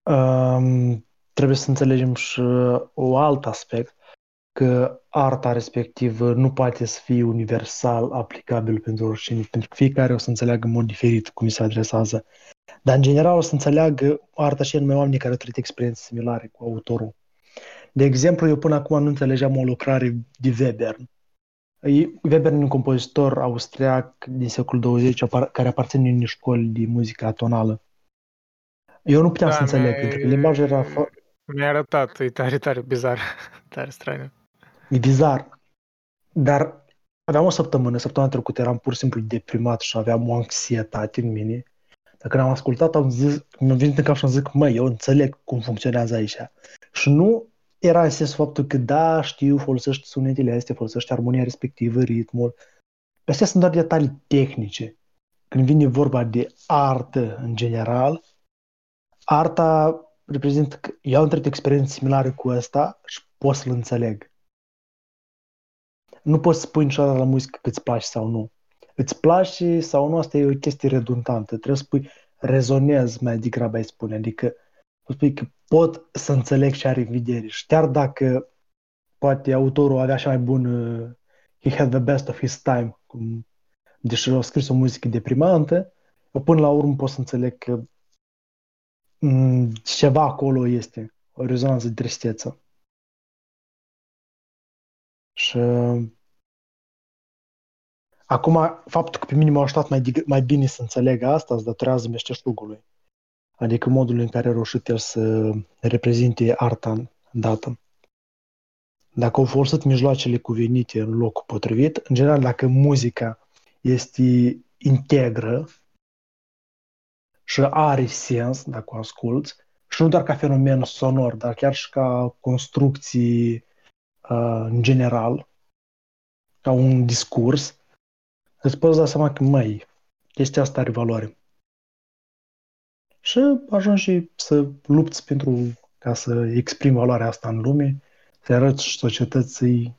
um, trebuie să înțelegem și un alt aspect, că arta respectivă nu poate să fie universal aplicabil pentru oricine, pentru că fiecare o să înțeleagă în mod diferit cum se adresează dar, în general, o să înțeleagă arta și numai oamenii care au trăit experiențe similare cu autorul. De exemplu, eu până acum nu înțelegeam o lucrare de Webern. Webern e un compozitor austriac din secolul 20 care aparține unei școli de muzică tonală. Eu nu puteam da, să înțeleg, pentru că limbajul era... Mi-a arătat, e tare, tare bizar, tare straniu. E bizar, dar aveam o săptămână, săptămâna trecută eram pur și simplu deprimat și aveam o anxietate în mine. Dacă am ascultat, am zis, mi-a venit în cap și am zis, măi, eu înțeleg cum funcționează aici. Și nu era în sensul faptul că da, știu, folosești sunetele astea, folosești armonia respectivă, ritmul. Astea sunt doar detalii tehnice. Când vine vorba de artă în general, arta reprezintă că eu am trăit experiențe similare cu asta și pot să-l înțeleg. Nu poți spui niciodată la muzică că îți place sau nu. Îți place sau nu, asta e o chestie redundantă. Trebuie să spui rezonez mai degrabă ai spune. Adică să spui că pot să înțeleg ce are în vedere. Și chiar dacă poate autorul avea așa mai bun uh, he had the best of his time, cum, deși a scris o muzică deprimantă, eu până la urmă pot să înțeleg că mm, ceva acolo este, o rezonanță de tristeță. Și acum, faptul că pe mine m-a ajutat mai, mai bine să înțeleg asta, îți datorează meșteșugului. Adică modul în care a reușit el să reprezinte arta dată. Dacă au folosit mijloacele cuvenite în locul potrivit, în general, dacă muzica este integră și are sens, dacă o asculți, și nu doar ca fenomen sonor, dar chiar și ca construcții uh, în general, ca un discurs, îți poți da seama că, mai chestia asta are valoare. Și ajungi să lupți pentru ca să exprimi valoarea asta în lume, să arăți societății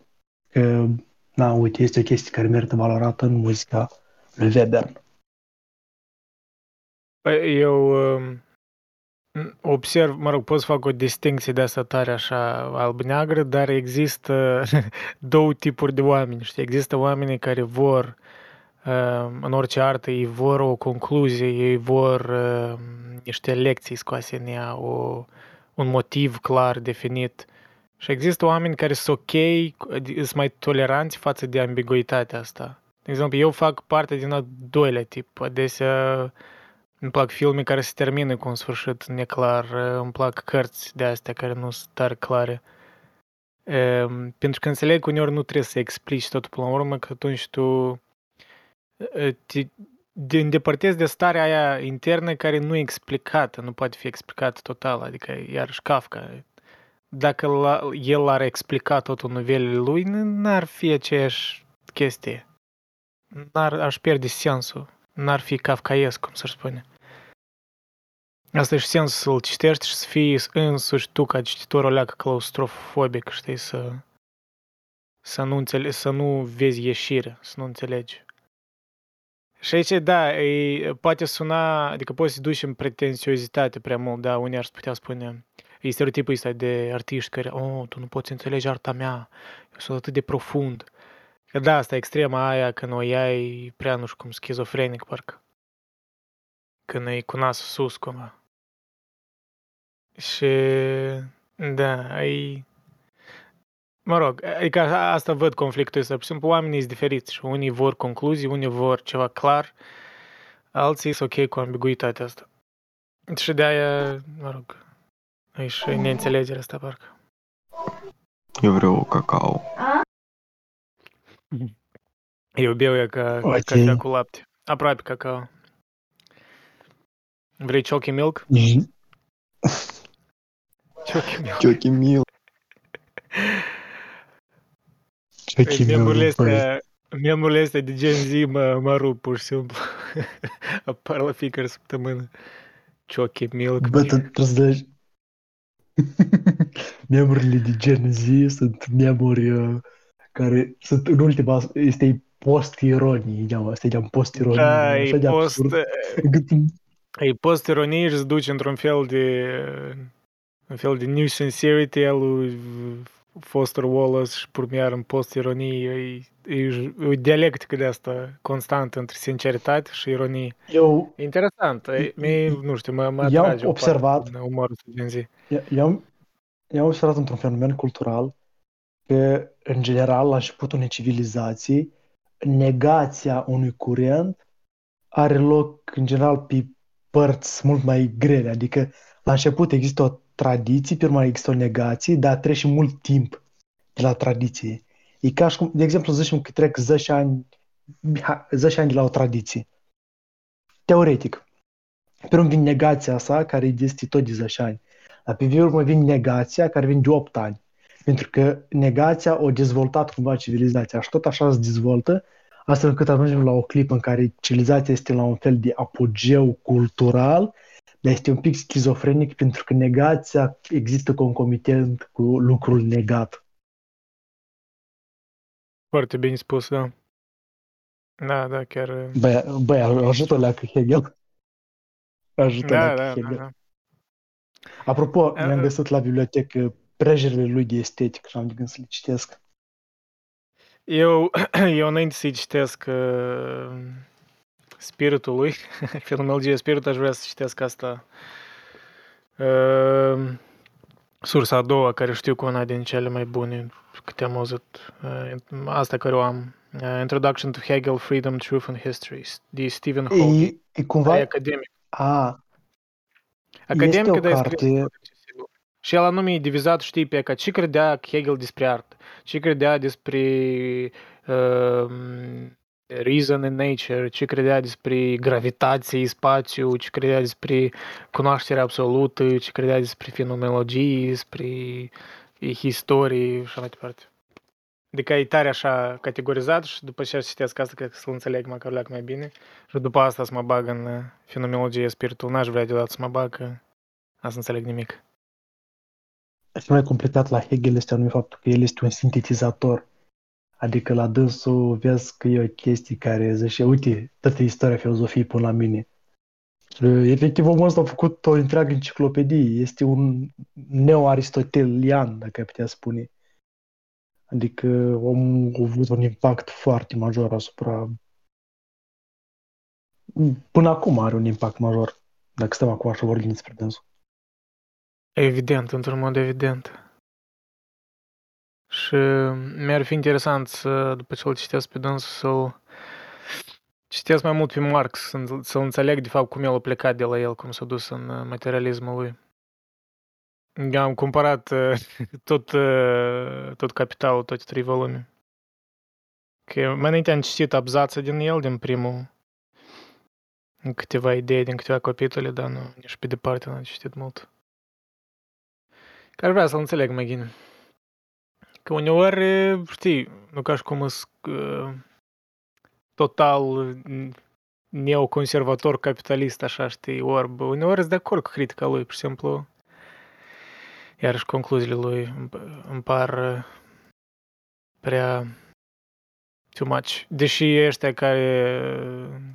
că, na, uite, este o chestie care merită valorată în muzica lui Webern. Păi, eu um, observ, mă rog, pot să fac o distinție de asta tare așa alb-neagră, dar există două tipuri de oameni, știi? Există oamenii care vor um, în orice artă, ei vor o concluzie, ei vor um, niște lecții scoase în ea, o, un motiv clar definit. Și există oameni care sunt ok, sunt mai toleranți față de ambiguitatea asta. De exemplu, eu fac parte din al doilea tip. Adesea îmi plac filme care se termină cu un sfârșit neclar, îmi plac cărți de astea care nu sunt tare clare. E, pentru că înțeleg că uneori nu trebuie să explici totul până la urmă, că atunci tu te de îndepărtezi de starea aia internă care nu e explicată, nu poate fi explicată total, adică iarăși Kafka. Dacă la, el ar explica totul novelele lui, n-ar fi aceeași chestie. N-ar, aș pierde sensul. N-ar fi kafkaiesc, cum să spune. Asta e și sensul să-l citești și să fii însuși tu ca cititor o leacă claustrofobic, știi, să, să, nu înțele- să nu vezi ieșire, să nu înțelegi. Și aici, da, e, poate suna, adică poți să duci în pretențiozitate prea mult, da, unii ar putea spune, e stereotipul ăsta de artiști care, oh, tu nu poți înțelege arta mea, eu sunt atât de profund. Că da, asta extrema aia când o iai prea, nu știu cum, schizofrenic, parcă. Când e cu nasul sus, cumva. Și, da, e Mă rog, adică asta văd conflictul ăsta. Pur și simplu, oamenii sunt diferiți și unii vor concluzii, unii vor ceva clar, alții sunt ok cu ambiguitatea asta. Și de aia, mă rog, e și neînțelegerea asta, parcă. Eu vreau cacao. Eu beau ea ca okay. cafea cu lapte. Aproape cacao. Vrei chalky milk? Mm-hmm. Chalky milk. Chalky milk. Ce memurile astea, memurile astea de Gen Z mă, mă rup pur și simplu. Apar la fiecare săptămână. Chocky Milk. Bă, tu trebuie să dai... Memurile de Gen Z sunt memuri uh, care sunt în ultima, este post-ironie, cheamă, asta e post-ironie. Da, e post... E post-ironie și se duce într-un fel de un fel de new sincerity al lui Foster Wallace și Purmiar în post-ironie, e, e, e o dialectică de asta constantă între sinceritate și ironie. Eu, e interesant, e, mie, nu știu, mă, mă atrage observat, umorul din zi. Eu, eu am observat într-un fenomen cultural că, în general, la începutul unei civilizații, negația unui curent are loc, în general, pe părți mult mai grele. Adică, la început există o tradiție, pe urmă există o negație, dar trece mult timp de la tradiție. E ca și cum, de exemplu, zicem că trec 10 ani, 10 ani de la o tradiție. Teoretic. Pe urmă vine negația sa, care este tot de 10 ani. Dar pe urmă vine negația, care vine de 8 ani. Pentru că negația o dezvoltat cumva civilizația și tot așa se dezvoltă, astfel încât ajungem la o clipă în care civilizația este la un fel de apogeu cultural, dar este un pic schizofrenic pentru că negația există concomitent cu lucrul negat. Foarte bine spus, da. Da, da, chiar... Băi, băi ajută la Hegel. Ajută Da, la da, da, Hegel. da. Apropo, Uh, mi-am găsit la bibliotecă prejerile lui de estetic și am de gând să le citesc. Eu, eu înainte să-i citesc uh, spiritul lui, fenomenologia spirit, aș vrea să citesc asta. Uh, sursa a doua, care știu că una din cele mai bune câte am auzit, uh, asta care o am. Uh, Introduction to Hegel, Freedom, Truth and History, de Stephen Hawking. E, e cumva... E academic. A, Academic, o dar e scris carte- foarte accesibil. Și el anume e divizat, știi, pe ca ce credea Hegel despre artă, ce credea despre uh, reason in nature, ce credea despre gravitație, spațiu, ce credea despre cunoașterea absolută, ce credea despre fenomenologie, despre istorie și așa mai departe. Adică e tare așa categorizat și după ce citesc asta, cred că să-l înțeleg măcar leac mai bine. Și după asta să mă bag în uh, fenomenologie spiritul. N-aș vrea deodată să mă bag, că asta înțeleg nimic. Cel mai complicat la Hegel este anume faptul că el este un sintetizator. Adică la dânsul vezi că e o chestie care zice, uite, toată istoria filozofiei până la mine. Efectiv, omul ăsta a făcut o întreagă enciclopedie. Este un neo-aristotelian, dacă ai putea spune. Adică omul a avut un impact foarte major asupra... Până acum are un impact major, dacă stăm acum așa vorbim despre dânsul. Evident, într-un mod evident. Și mi-ar fi interesant să, după ce îl citesc pe dânsul, să-l citesc mai mult pe Marx, să- să-l înțeleg de fapt cum el a plecat de la el, cum s-a dus în uh, materialismul lui. Eu am cumpărat uh, tot, uh, tot capitalul, toate trei volume. Că mai înainte am citit abzață din el, din primul, în câteva idei, din câteva capitole, dar nu, nici pe departe n-am citit mult. Că ar vrea să-l înțeleg mai bine. Că uneori, știi, nu ca și cum îs uh, total uh, neoconservator capitalist, așa, știi, orb. Uneori sunt de acord cu critica lui, pur și simplu. Iarăși concluziile lui îmi- îmi par uh, prea too much. Deși ăștia care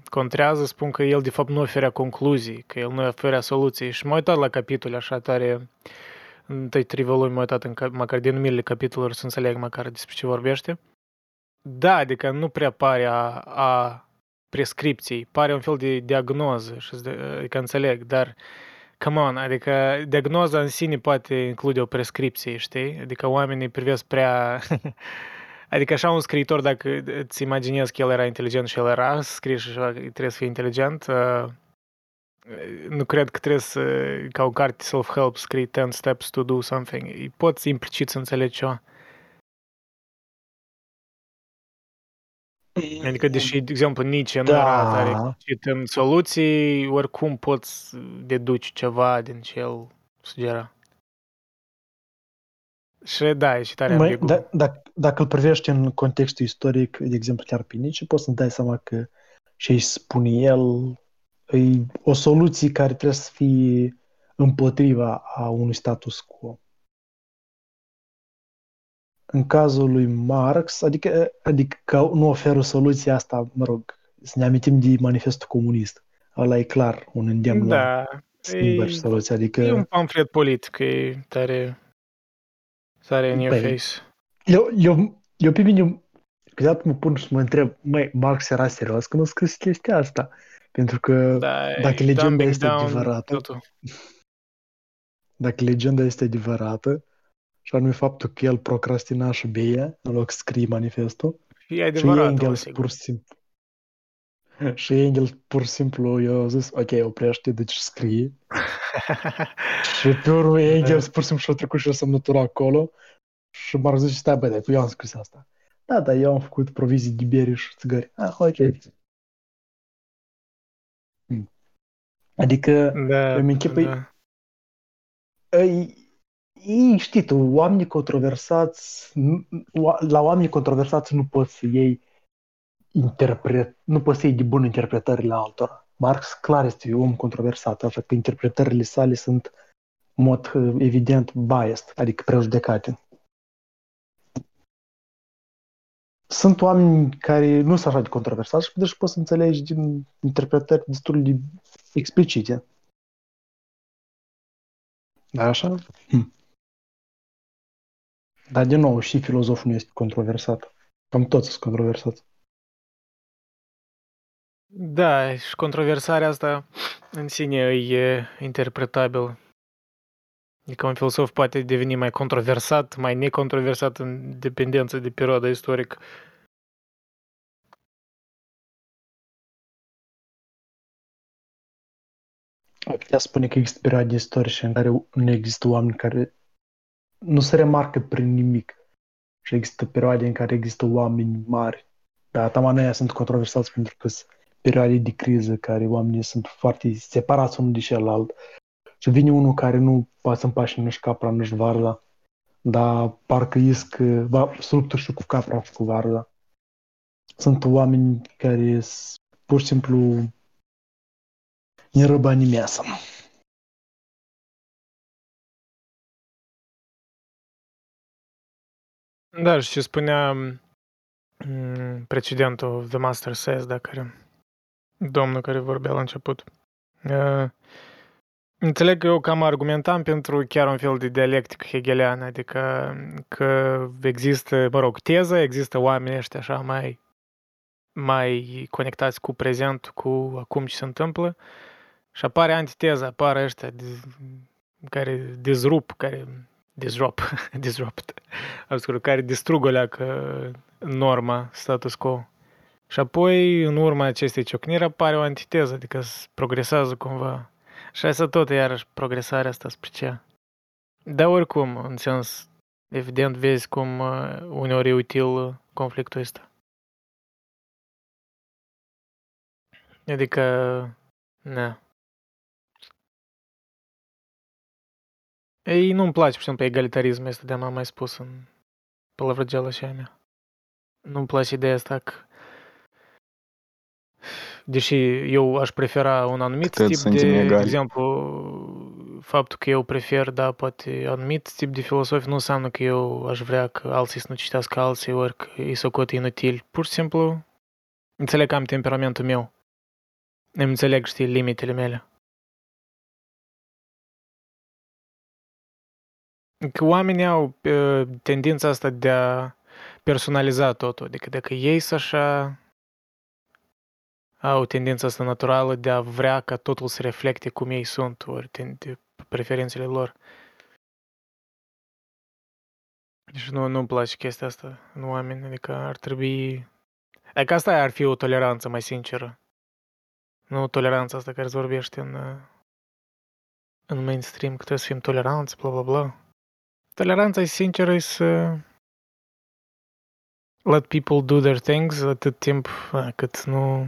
contrează spun că el de fapt nu oferea concluzii, că el nu oferea soluții. Și m-am uitat la capitole așa tare, în toate trei volume m-am uitat în, cap- măcar denumirile capitolelor să înțeleg măcar despre ce vorbește. Da, adică nu prea pare a, a prescripției, pare un fel de diagnoză, și de, adică înțeleg, dar come on, adică diagnoza în sine poate include o prescripție, știi? Adică oamenii privesc prea... Adică așa un scriitor, dacă îți imaginezi că el era inteligent și el era, scrie și așa, că trebuie să fie inteligent, uh, nu cred că trebuie să, ca o carte self-help, scrie 10 steps to do something. Îi Poți implicit să înțelegi ceva. Adică, deși, de exemplu, Nietzsche nu Da. era tare explicit în soluții, oricum poți deduci ceva din ce el sugera. Și da, e și tare Mai, ambigu. da, da, dacă îl privești în contextul istoric, de exemplu, chiar pe Nietzsche, poți să-ți dai seama că ce își spune el e o soluție care trebuie să fie împotriva a unui status quo. În cazul lui Marx, adică, adică că nu oferă soluția asta, mă rog, să ne amintim de manifestul comunist. Ăla e clar un îndemn la Da, schimbări și e, soluții. Adică e un pamflet politic, e tare, tare in your Păi, face. Eu, eu, eu pe mine, câteodată mă pun și mă întreb, măi, Marx era serios când a scris chestia asta? Pentru că Da, dacă e legenda dumbing este down adevărată, totul. dacă legenda este adevărată, și anume faptul că el procrastina și beia în loc să scrie manifestul. E Și adevărat, Engels sigur. pur și simplu și Engels pur și simplu i-a zis, ok, oprește, deci scrie. Și pe urmă Engels pur și simplu și-a trecut și o semnătură acolo și m-a zis, stai bă, dar eu am scris asta. Da, da, eu am făcut provizii de beri și țigări. Ah, ok. Hmm. Adică, Da, îmi închipui, da. ei, ei, știi tu, oamenii controversați, nu- oa- la oamenii controversați nu poți să iei interpret, nu poți să iei de bun interpretările altora. Marx clar este un om controversat, așa că interpretările sale sunt în mod uh, evident biased, adică prejudecate. Sunt oameni care nu sunt așa de controversați și deci poți să înțelegi din interpretări destul de explicite. Dar așa? Hm. Dar din nou, și filozoful nu este controversat. Cam toți sunt controversați. Da, și controversarea asta în sine e interpretabil. Adică un filosof poate deveni mai controversat, mai necontroversat în dependență de perioada istorică. Ai putea spune că există perioade istorice în care nu există oameni care nu se remarcă prin nimic. Și există perioade în care există oameni mari. Dar taman aia sunt controversați pentru că sunt perioade de criză care oamenii sunt foarte separați unul de celălalt. Și vine unul care nu poate să împașe nici capra, nici varza, dar parcă isc va, structuri și cu capra și cu varza. Sunt oameni care s- pur și simplu ne răbă animează. Da, și ce spunea mm, precedentul The Master Says, da, care, domnul care vorbea la început. Uh, Înțeleg că eu cam argumentam pentru chiar un fel de dialectic hegelian, adică că există, mă rog, teză, există oameni ăștia așa mai, mai conectați cu prezent, cu acum ce se întâmplă și apare antiteza, apare ăștia de, care dezrup, care disrupt, disrupt, obscur, care distrug o leacă norma, status quo. Și apoi, în urma acestei ciocniri, apare o antiteză, adică s- progresează cumva. Și asta tot e iarăși progresarea asta spre ce. Dar oricum, în sens, evident, vezi cum uh, uneori e util uh, conflictul ăsta. Adică, na. Ei, nu-mi place, pur și simplu, egalitarismul ăsta de-am mai spus în pălăvrăgeala așa mea. Nu-mi place ideea asta că deși eu aș prefera un anumit Cât tip suntem de, de egali. exemplu, faptul că eu prefer, da, poate anumit tip de filosofie nu înseamnă că eu aș vrea că alții să nu citească alții, ori că îi socot inutil. Pur și simplu, înțeleg că am temperamentul meu. Îmi înțeleg, știi, limitele mele. Că oamenii au uh, tendința asta de a personaliza totul. Adică dacă ei sunt așa, au tendința asta naturală de a vrea ca totul să reflecte cum ei sunt, ori ten- de preferințele lor. Deci nu, nu-mi place chestia asta în oameni, adică ar trebui... Adică asta ar fi o toleranță mai sinceră. Nu toleranța asta care se vorbește în, uh, în mainstream, că trebuie să fim toleranți, bla bla bla. Toleranța e sinceră e să let people do their things atât timp uh, cât nu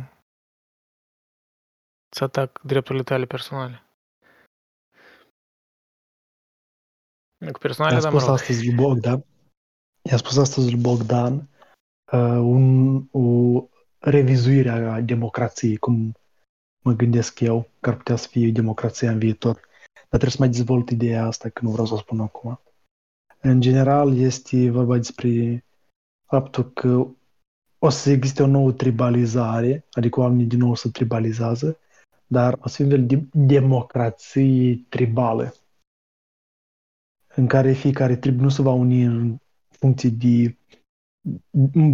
să atac drepturile tale personale. Cu personale, I-a dar mă spus rog. astăzi lui Bogdan, i-a spus astăzi lui Bogdan uh, un, o revizuire a democrației, cum mă gândesc eu că ar putea să fie democrația în viitor. Dar trebuie să mai dezvolt ideea asta, că nu vreau să o spun acum. În general, este vorba despre faptul că o să existe o nouă tribalizare, adică oamenii din nou se tribalizează, dar o să fie un fel de democrație tribală, în care fiecare trib nu se va uni în funcție de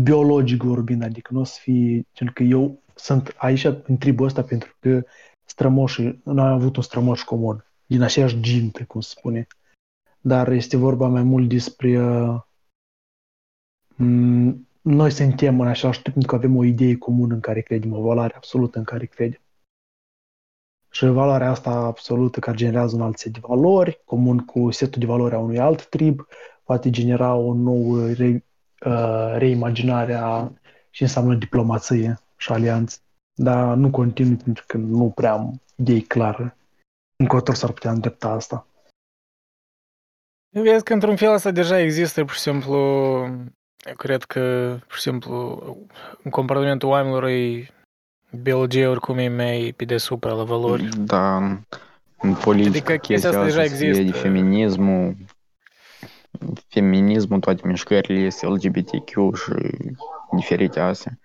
biologic vorbind, adică nu o să fie, gen că eu sunt aici în tribul ăsta pentru că strămoșii, noi am avut un strămoș comun, din aceeași gintă, cum se spune. dar este vorba mai mult despre uh, m- noi suntem în același timp pentru că avem o idee comună în care credem, o valoare absolută în care credem. Și valoarea asta absolută care generează un alt set de valori, comun cu setul de valori a unui alt trib, poate genera o nouă re, uh, reimaginare a ce înseamnă diplomație și alianță. Dar nu continui pentru că nu prea am idei clare încotro s-ar putea îndrepta asta. Vezi că într-un fel asta deja există, pur și simplu, eu cred că, pur și simplu, în comportamentul oamenilor e biologia oricum e mai pe deasupra la valori. Da, în politică Adică chestia asta deja se vede există. feminismul, feminismul, toate mișcările este LGBTQ și diferite astea.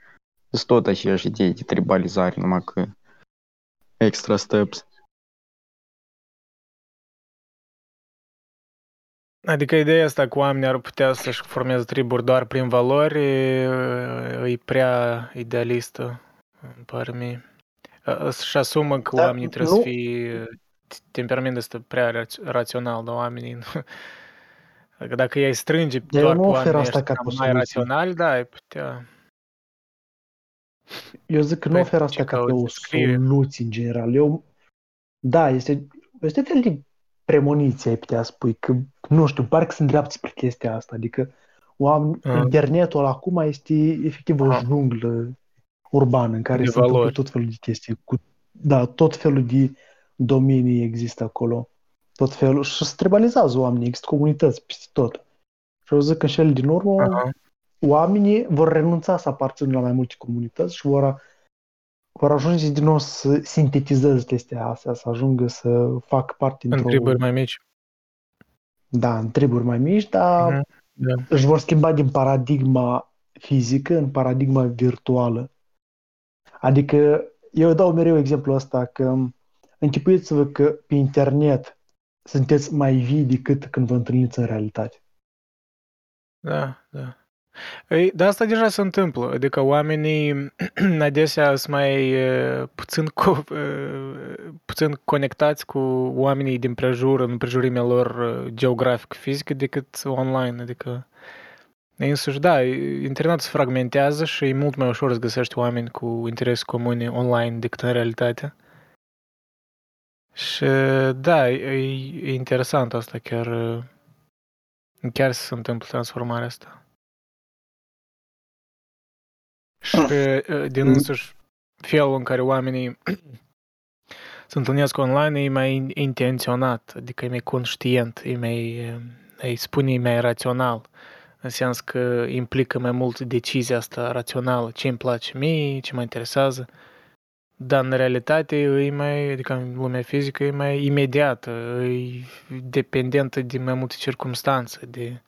Sunt tot aceeași idei de tribalizare, numai că extra steps. Adică ideea asta că oamenii ar putea să-și formeze triburi doar prin valori e prea idealistă, îmi pare mie. Să-și asumă că Da, oamenii trebuie nu- să fie temperamentul ăsta prea raț- rațional, dar oamenii nu. Adică dacă ei strânge Eu doar nu pe ofer oamenii asta ăștia ca cam pe mai soluție. raționali, da, ai putea. Eu zic că nu Păi, ofer ce asta ca pe cauți? o Scrie. soluție în general. Eu, da, este, este fel de premoniție, ai putea spui, că, nu știu, parcă sunt dreaptă spre chestia asta. Adică oameni, Ah. internetul acum este efectiv o Ah. junglă urbană în care De se întâmplă valori. tot felul de chestii. Cu, da, tot felul de domenii există acolo. Tot felul. Și se tribalizează oamenii, există comunități peste tot. Și eu zic că în cel din urmă, Aha. oamenii vor renunța să aparțină la mai multe comunități și vor, vor ajunge din nou să sintetizeze chestia astea, să ajungă să facă parte În dintr-o... triburi mai mici. Da, în triburi mai mici, dar Mhm. Da. își vor schimba din paradigma fizică în paradigma virtuală. Adică, eu dau mereu exemplul ăsta că închipuiți-vă că pe internet sunteți mai vii decât când vă întâlniți în realitate. Da, da. Ei, dar asta deja se întâmplă, adică oamenii adesea sunt mai uh, puțin, co- uh, puțin conectați cu oamenii din prejur, în prejurimea lor uh, geografic-fizică decât online, adică însuși, da, internetul se fragmentează și e mult mai ușor să găsești oameni cu interese comune online decât în realitate. Și da, e, e interesant asta, chiar, uh, chiar se întâmplă transformarea asta. Și uh, din Mm. însuși felul în care oamenii se întâlnesc online e mai in- intenționat, adică e mai conștient, e mai, uh, îi spune, e mai rațional, în sens că implică mai mult decizia asta rațională, ce îmi place mie, ce mă interesează, dar în realitate e mai, adică în lumea fizică e mai imediată, e dependentă de mai multe circunstanțe, de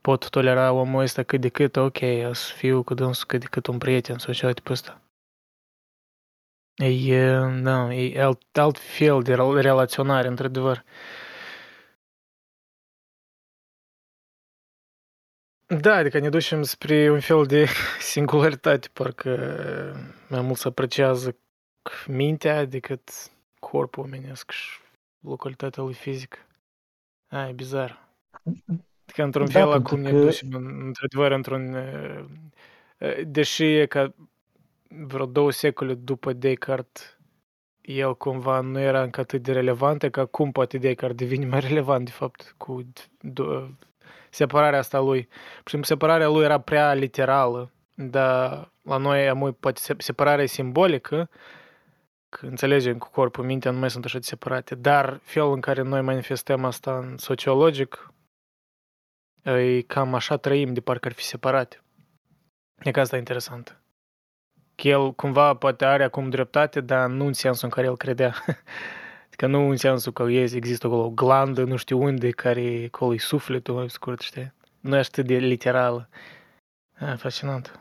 pot tolera omul ăsta cât de cât, ok, o să fiu cu dânsul cât de cât un prieten sau ceva tipul ăsta. E, da, e alt, alt fel de rel- relaționare, într-adevăr. Da, adică ne ducem spre un fel de singularitate, parcă mai mult se apreciază mintea decât corpul omenesc și localitatea lui fizică. A, e bizar. Adică într-un Da, fel pentru acum ne că- ducem în- într-adevăr într-un... uh, uh, Deși e ca vreo două secole după Descartes, el cumva nu era încă atât de relevant, că acum poate Descartes devine mai relevant, de fapt, cu do- separarea asta lui. Pur și simplu, separarea lui era prea literală, dar la noi amui poate se- separarea e simbolică, că înțelegem cu corpul, mintea nu mai sunt așa de separate, dar felul în care noi manifestăm asta în sociologic, e cam așa trăim, de parcă ar fi separate. E că asta e interesant. Că el cumva poate are acum dreptate, dar nu în sensul în care el credea. Adică nu în sensul că ies, există acolo o glandă, nu știu unde, care acolo e sufletul, mai scurt, știi? Nu e atât de literală. Ah, fascinant.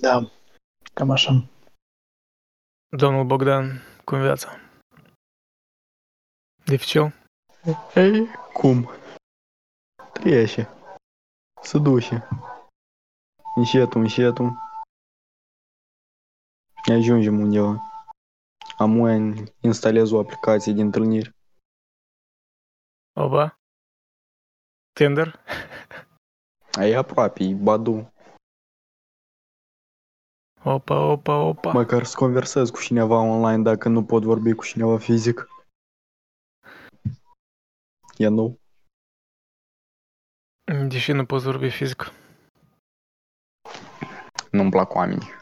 Da, cam așa. Domnul Bogdan, cum viața? Dificil? Ei, cum? Trece. Se duce. Încetul, încetul. Ne ajungem undeva. Amu instalez o aplicație de întâlniri. Oba. Tinder? E aproape, e Badu. Opa, opa, opa. Măcar să conversez cu cineva online dacă nu pot vorbi cu cineva fizic. E nou. Deși nu poți vorbi fizic. Nu-mi plac oamenii.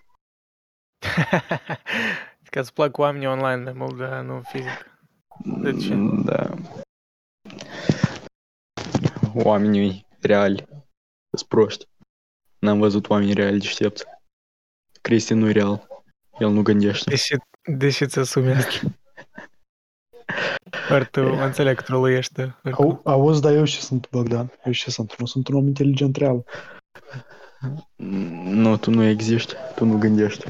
Online nu fizic. De ce? Da. Oamenii reali sunt proști. N-am văzut oameni reali deștepți. Cristi nu e real. El nu gândește. Deși, deși ți asumi asta. Ori tu înțeleg că troluiești. Au, auzi, dar eu și sunt Bogdan. Eu și sunt. Nu sunt un om inteligent real. Nu, tu nu existi. Tu nu gândești.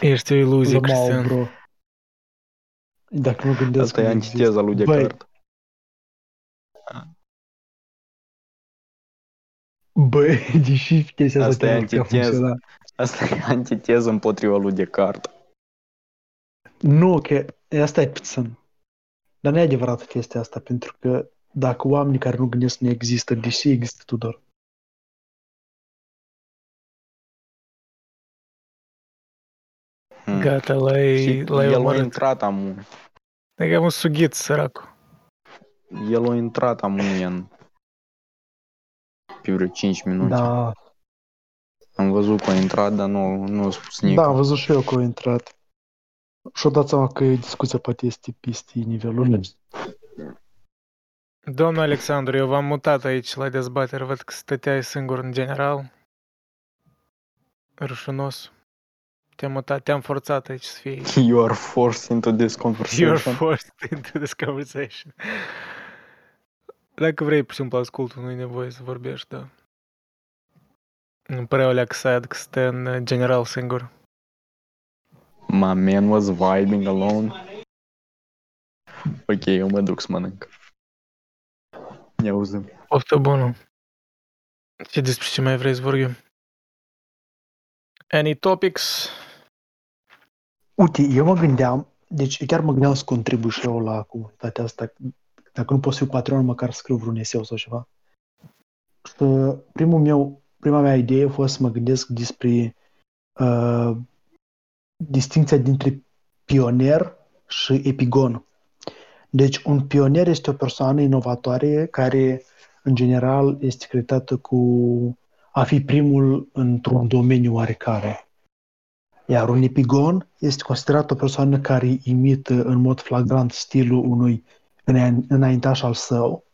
Ești o iluzie, Lămau, Cristian. bro. Dacă nu gândesc... Asta e nu antiteza lui există. Băi, Descartes. Băi, deși chestia Asta asta e chiar ar putea antiteză. funcționa. Asta e antiteză împotriva lui Descartes. Nu, că asta e puțin. Dar nu e adevărată chestia asta, pentru că dacă oamenii care nu gândesc nu există, deși există Tudor. Hmm. Gata, l-ai, Și l-ai el a omorât. intrat amu. E ca un sugit, săracul. El a intrat amu în pe vreo 5 minute. Da, Am văzut că a intrat, dar nu, nu a spus nimic. da, am văzut și eu că a intrat. Și-o dat seama că discuția poate este peste nivelul. Domnul Alexandru, eu v-am mutat aici la dezbatere. Văd că stăteai singur în general. Rușinos. Te-am mutat, te-am forțat aici să fii. You are forced into this You're conversation. forced into this conversation. Dacă vrei, pur și simplu, ascultul, nu e nevoie să vorbești, da. Îmi părea o leacă sad că stă în uh, general singur. My man was vibing alone. Ok, eu mă duc să mănânc. Ne auzim. Poftă bună. Ce despre ce mai vrei să vorbim? Any topics? Uite, eu mă gândeam, deci chiar mă gândeam să contribui și eu la comunitatea asta. Dacă nu pot să fiu patron, măcar să scriu vreun eseu sau ceva. Și primul meu, prima mea idee a fost să mă gândesc despre uh, distinția dintre pionier și epigon. Deci un pionier este o persoană inovatoare care în general este creditată cu a fi primul într-un domeniu oarecare. Iar un epigon este considerat o persoană care imită în mod flagrant stilul unui îna- înaintaș al său,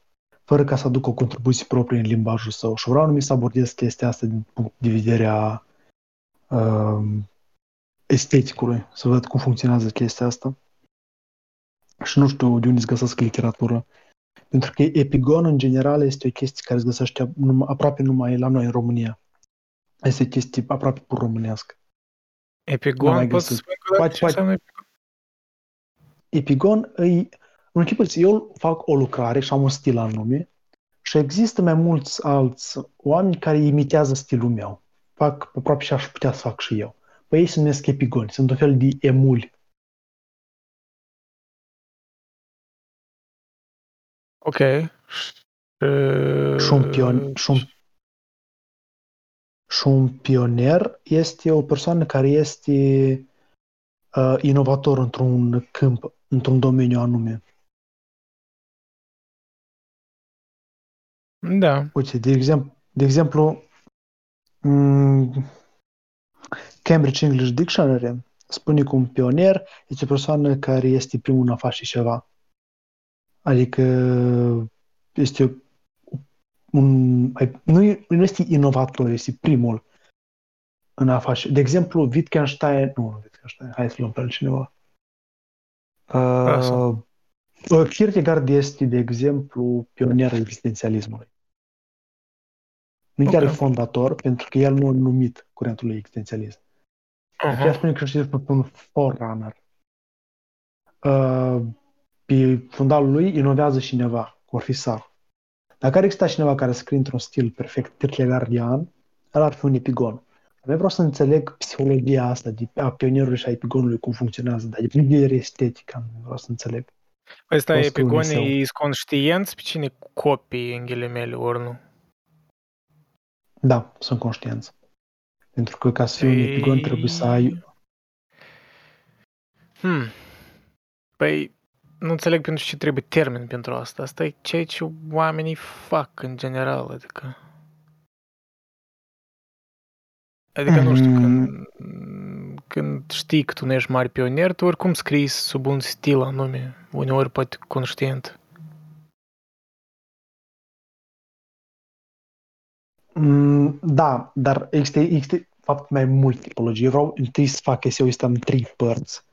fără ca să aducă o contribuție proprie în limbajul său. Și vreau numai să abordez chestia asta din punct de vedere a um, esteticului, să văd cum funcționează chestia asta. Și nu știu de unde să găsesc literatură. Pentru că epigon, în general, este o chestie care se găsește numai, aproape numai la noi în România. Este o chestie aproape pur românească. Nu Epigon? mai Poți să găsit. spui cu dată Poate- ce poate- înseamnă epigon? Epigon îi, în chipul eu fac o lucrare și am un stil anume și există mai mulți alți oameni care imitează stilul meu. Fac aproape și aș putea să fac și eu. Păi ei se numesc epigoni, sunt un fel de emuli. Ok. Și, Și un, pion, și, un, și un pionier este o persoană care este uh, inovator într-un câmp, într-un domeniu anume. Da. Uite, de exemplu, de exemplu mm, Cambridge English Dictionary spune că un pionier este o persoană care este primul în a face ceva. Adică este un, nu, e- nu este inovator, este primul în a face. De exemplu, Wittgenstein, nu, nu Wittgenstein, hai să luăm pe altcineva. Uh, uh, Kierkegaard este, de exemplu, pionierul existențialismului. Nu Ok. chiar e fondator, pentru că el nu a numit curentul lui existențialism. Uh-huh. Uh-huh. spune că este un forerunner. Uh, pe fundalul lui inovează cineva, cum ar fi Sartre. Dacă ar exista cineva care scrie într-un stil perfect kierkegaardian, el ar fi un epigon. Nu vreau să înțeleg psihologia asta de, a pionierului și a epigonului, cum funcționează, dar de vedere estetică nu vreau să înțeleg. Ăsta Poți tu, epigonii Niseu. e conștienți pe cine copii în ghilimele, ori nu? Da, sunt conștienți. Pentru că ca să fii un Ei- epigon trebuie să ai... Hmm. Păi, nu înțeleg pentru ce trebuie termen pentru asta. Asta e ceea ce oamenii fac în general, adică... Adică, nu știu, când, când știi că tu nu ești mare pionier, tu oricum scrii sub un stil anume, uneori poate conștient. Mm, Da, dar există, există fapt mai multe tipologii. Eu vreau întâi să fac eseu ăsta în trei părți.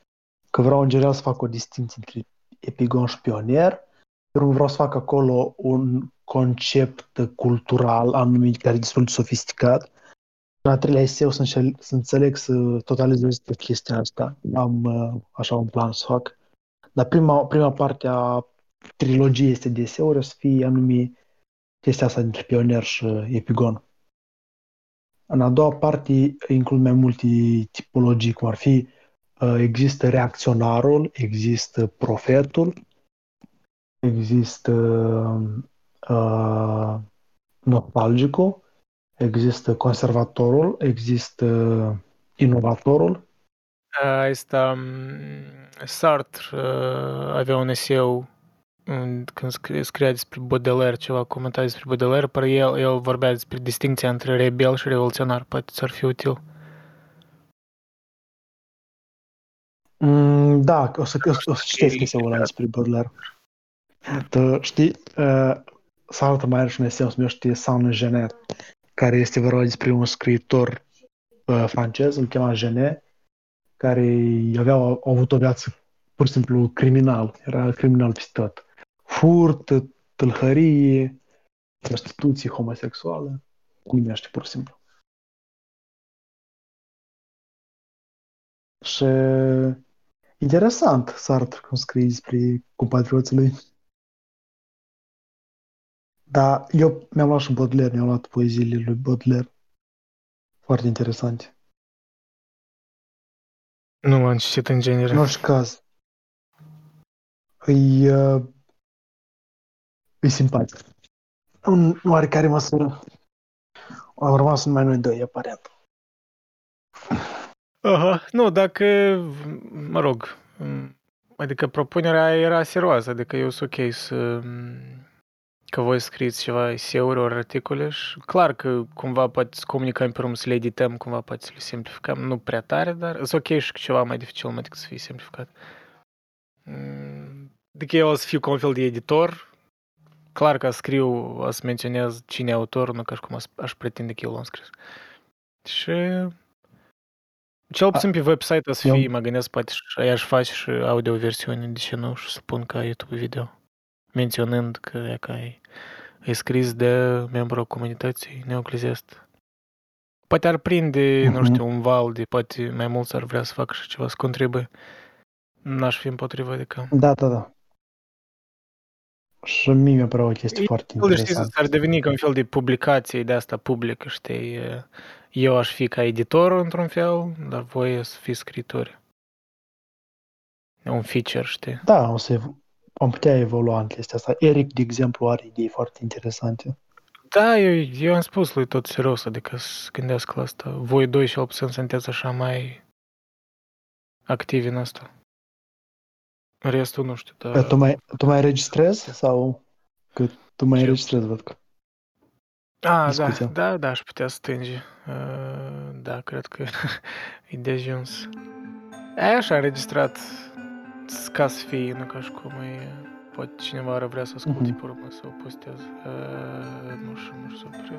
Că vreau în general să fac o distinție între epigon și șpionier. Eu vreau să fac acolo un concept cultural anumit care e destul de sofisticat. În al treilea eseu să, înșel, să înțeleg să totalizez pe chestia asta. Am uh, așa un plan să fac. Dar prima, prima parte a trilogiei este de eseuri o să fie anume chestia asta dintre pionier și uh, epigon. În a doua parte includ mai multe tipologii, cum ar fi uh, există reacționarul, există profetul, există uh, nostalgicul, există conservatorul, există inovatorul. Asta, Sartre uh, avea un eseu în- când scrie- scria despre Baudelaire, ceva comentat despre Baudelaire, pare el, el vorbea despre distinția între rebel și revoluționar, poate ți-ar fi util. Mm, da, o să, o, să- o să citesc eseul ăla despre Baudelaire. Tu știi, uh, Sartre mai are și un eseu se numește Saint Genet, care este vorba despre un scriitor uh, francez, îl chema Genet, care avea a avut o viață pur și simplu criminal, era criminal peste tot. Furt, tâlhărie, prostituție homosexuală, numește pur și simplu. Și interesant Sartre cum scrie despre compatrioții lui. Dar eu mi-am luat și Baudelaire, mi-am luat poeziile lui Baudelaire. Foarte interesante. Nu am citit în genere. În orice caz, îi, uh, îi simpatic. În oarecare măsură au rămas numai noi doi, aparent. Aha, nu, dacă, mă rog, m, adică propunerea era serioasă, adică eu sunt ok să, m, că voi scrieți ceva eseuri ori articole și clar că cumva poate să comunicăm pe urmă, să le edităm, cumva poate să le simplificăm, nu prea tare, dar sunt ok și că ceva mai dificil mai decât să fie simplificat. Mm, Adică eu o să fiu ca un fel de editor, clar că scriu, o să menționez cine e autorul, nu ca și cum aș, aș pretinde că eu l-am scris. Și cel puțin pe website o să eu- fie, mă gândesc, poate și aș face și audio versiune, de ce nu, și să pun ca YouTube video, menționând că e ca e, e scris de membru comunității neoclizist. Poate ar prinde, nu Mhm. știu, un val de, poate mai mulți ar vrea să facă și ceva, să contribuie. N-aș fi împotriva, adică... Da, da, da. Și mie mi-a părut o chestie E foarte fel de, știi, interesantă. ar deveni ca un fel de publicație de asta publică, știi? Eu aș fi ca editor într-un fel, dar voi să fiți scritori. E un feature, știi? Da, o să ev- am putea evolua în chestia asta. Eric, de exemplu, are idei foarte interesante. Da, eu, eu am spus lui tot serios, adică să gândesc la asta. Voi doi și puțin sunteți așa mai activi în asta. Restul nu știu, Că dar... Tu mai, tu mai registrezi sau că tu mai Ce? registrezi, văd că. A, da, discuția. da, da, aș putea stânge. Uh, Da, cred că e de ajuns. E așa înregistrat ca să fie, nu ca și cum e... Poate cineva ar vrea să asculte Mhm. pe urmă să o postez. Uh, Nu știu, nu știu, pre...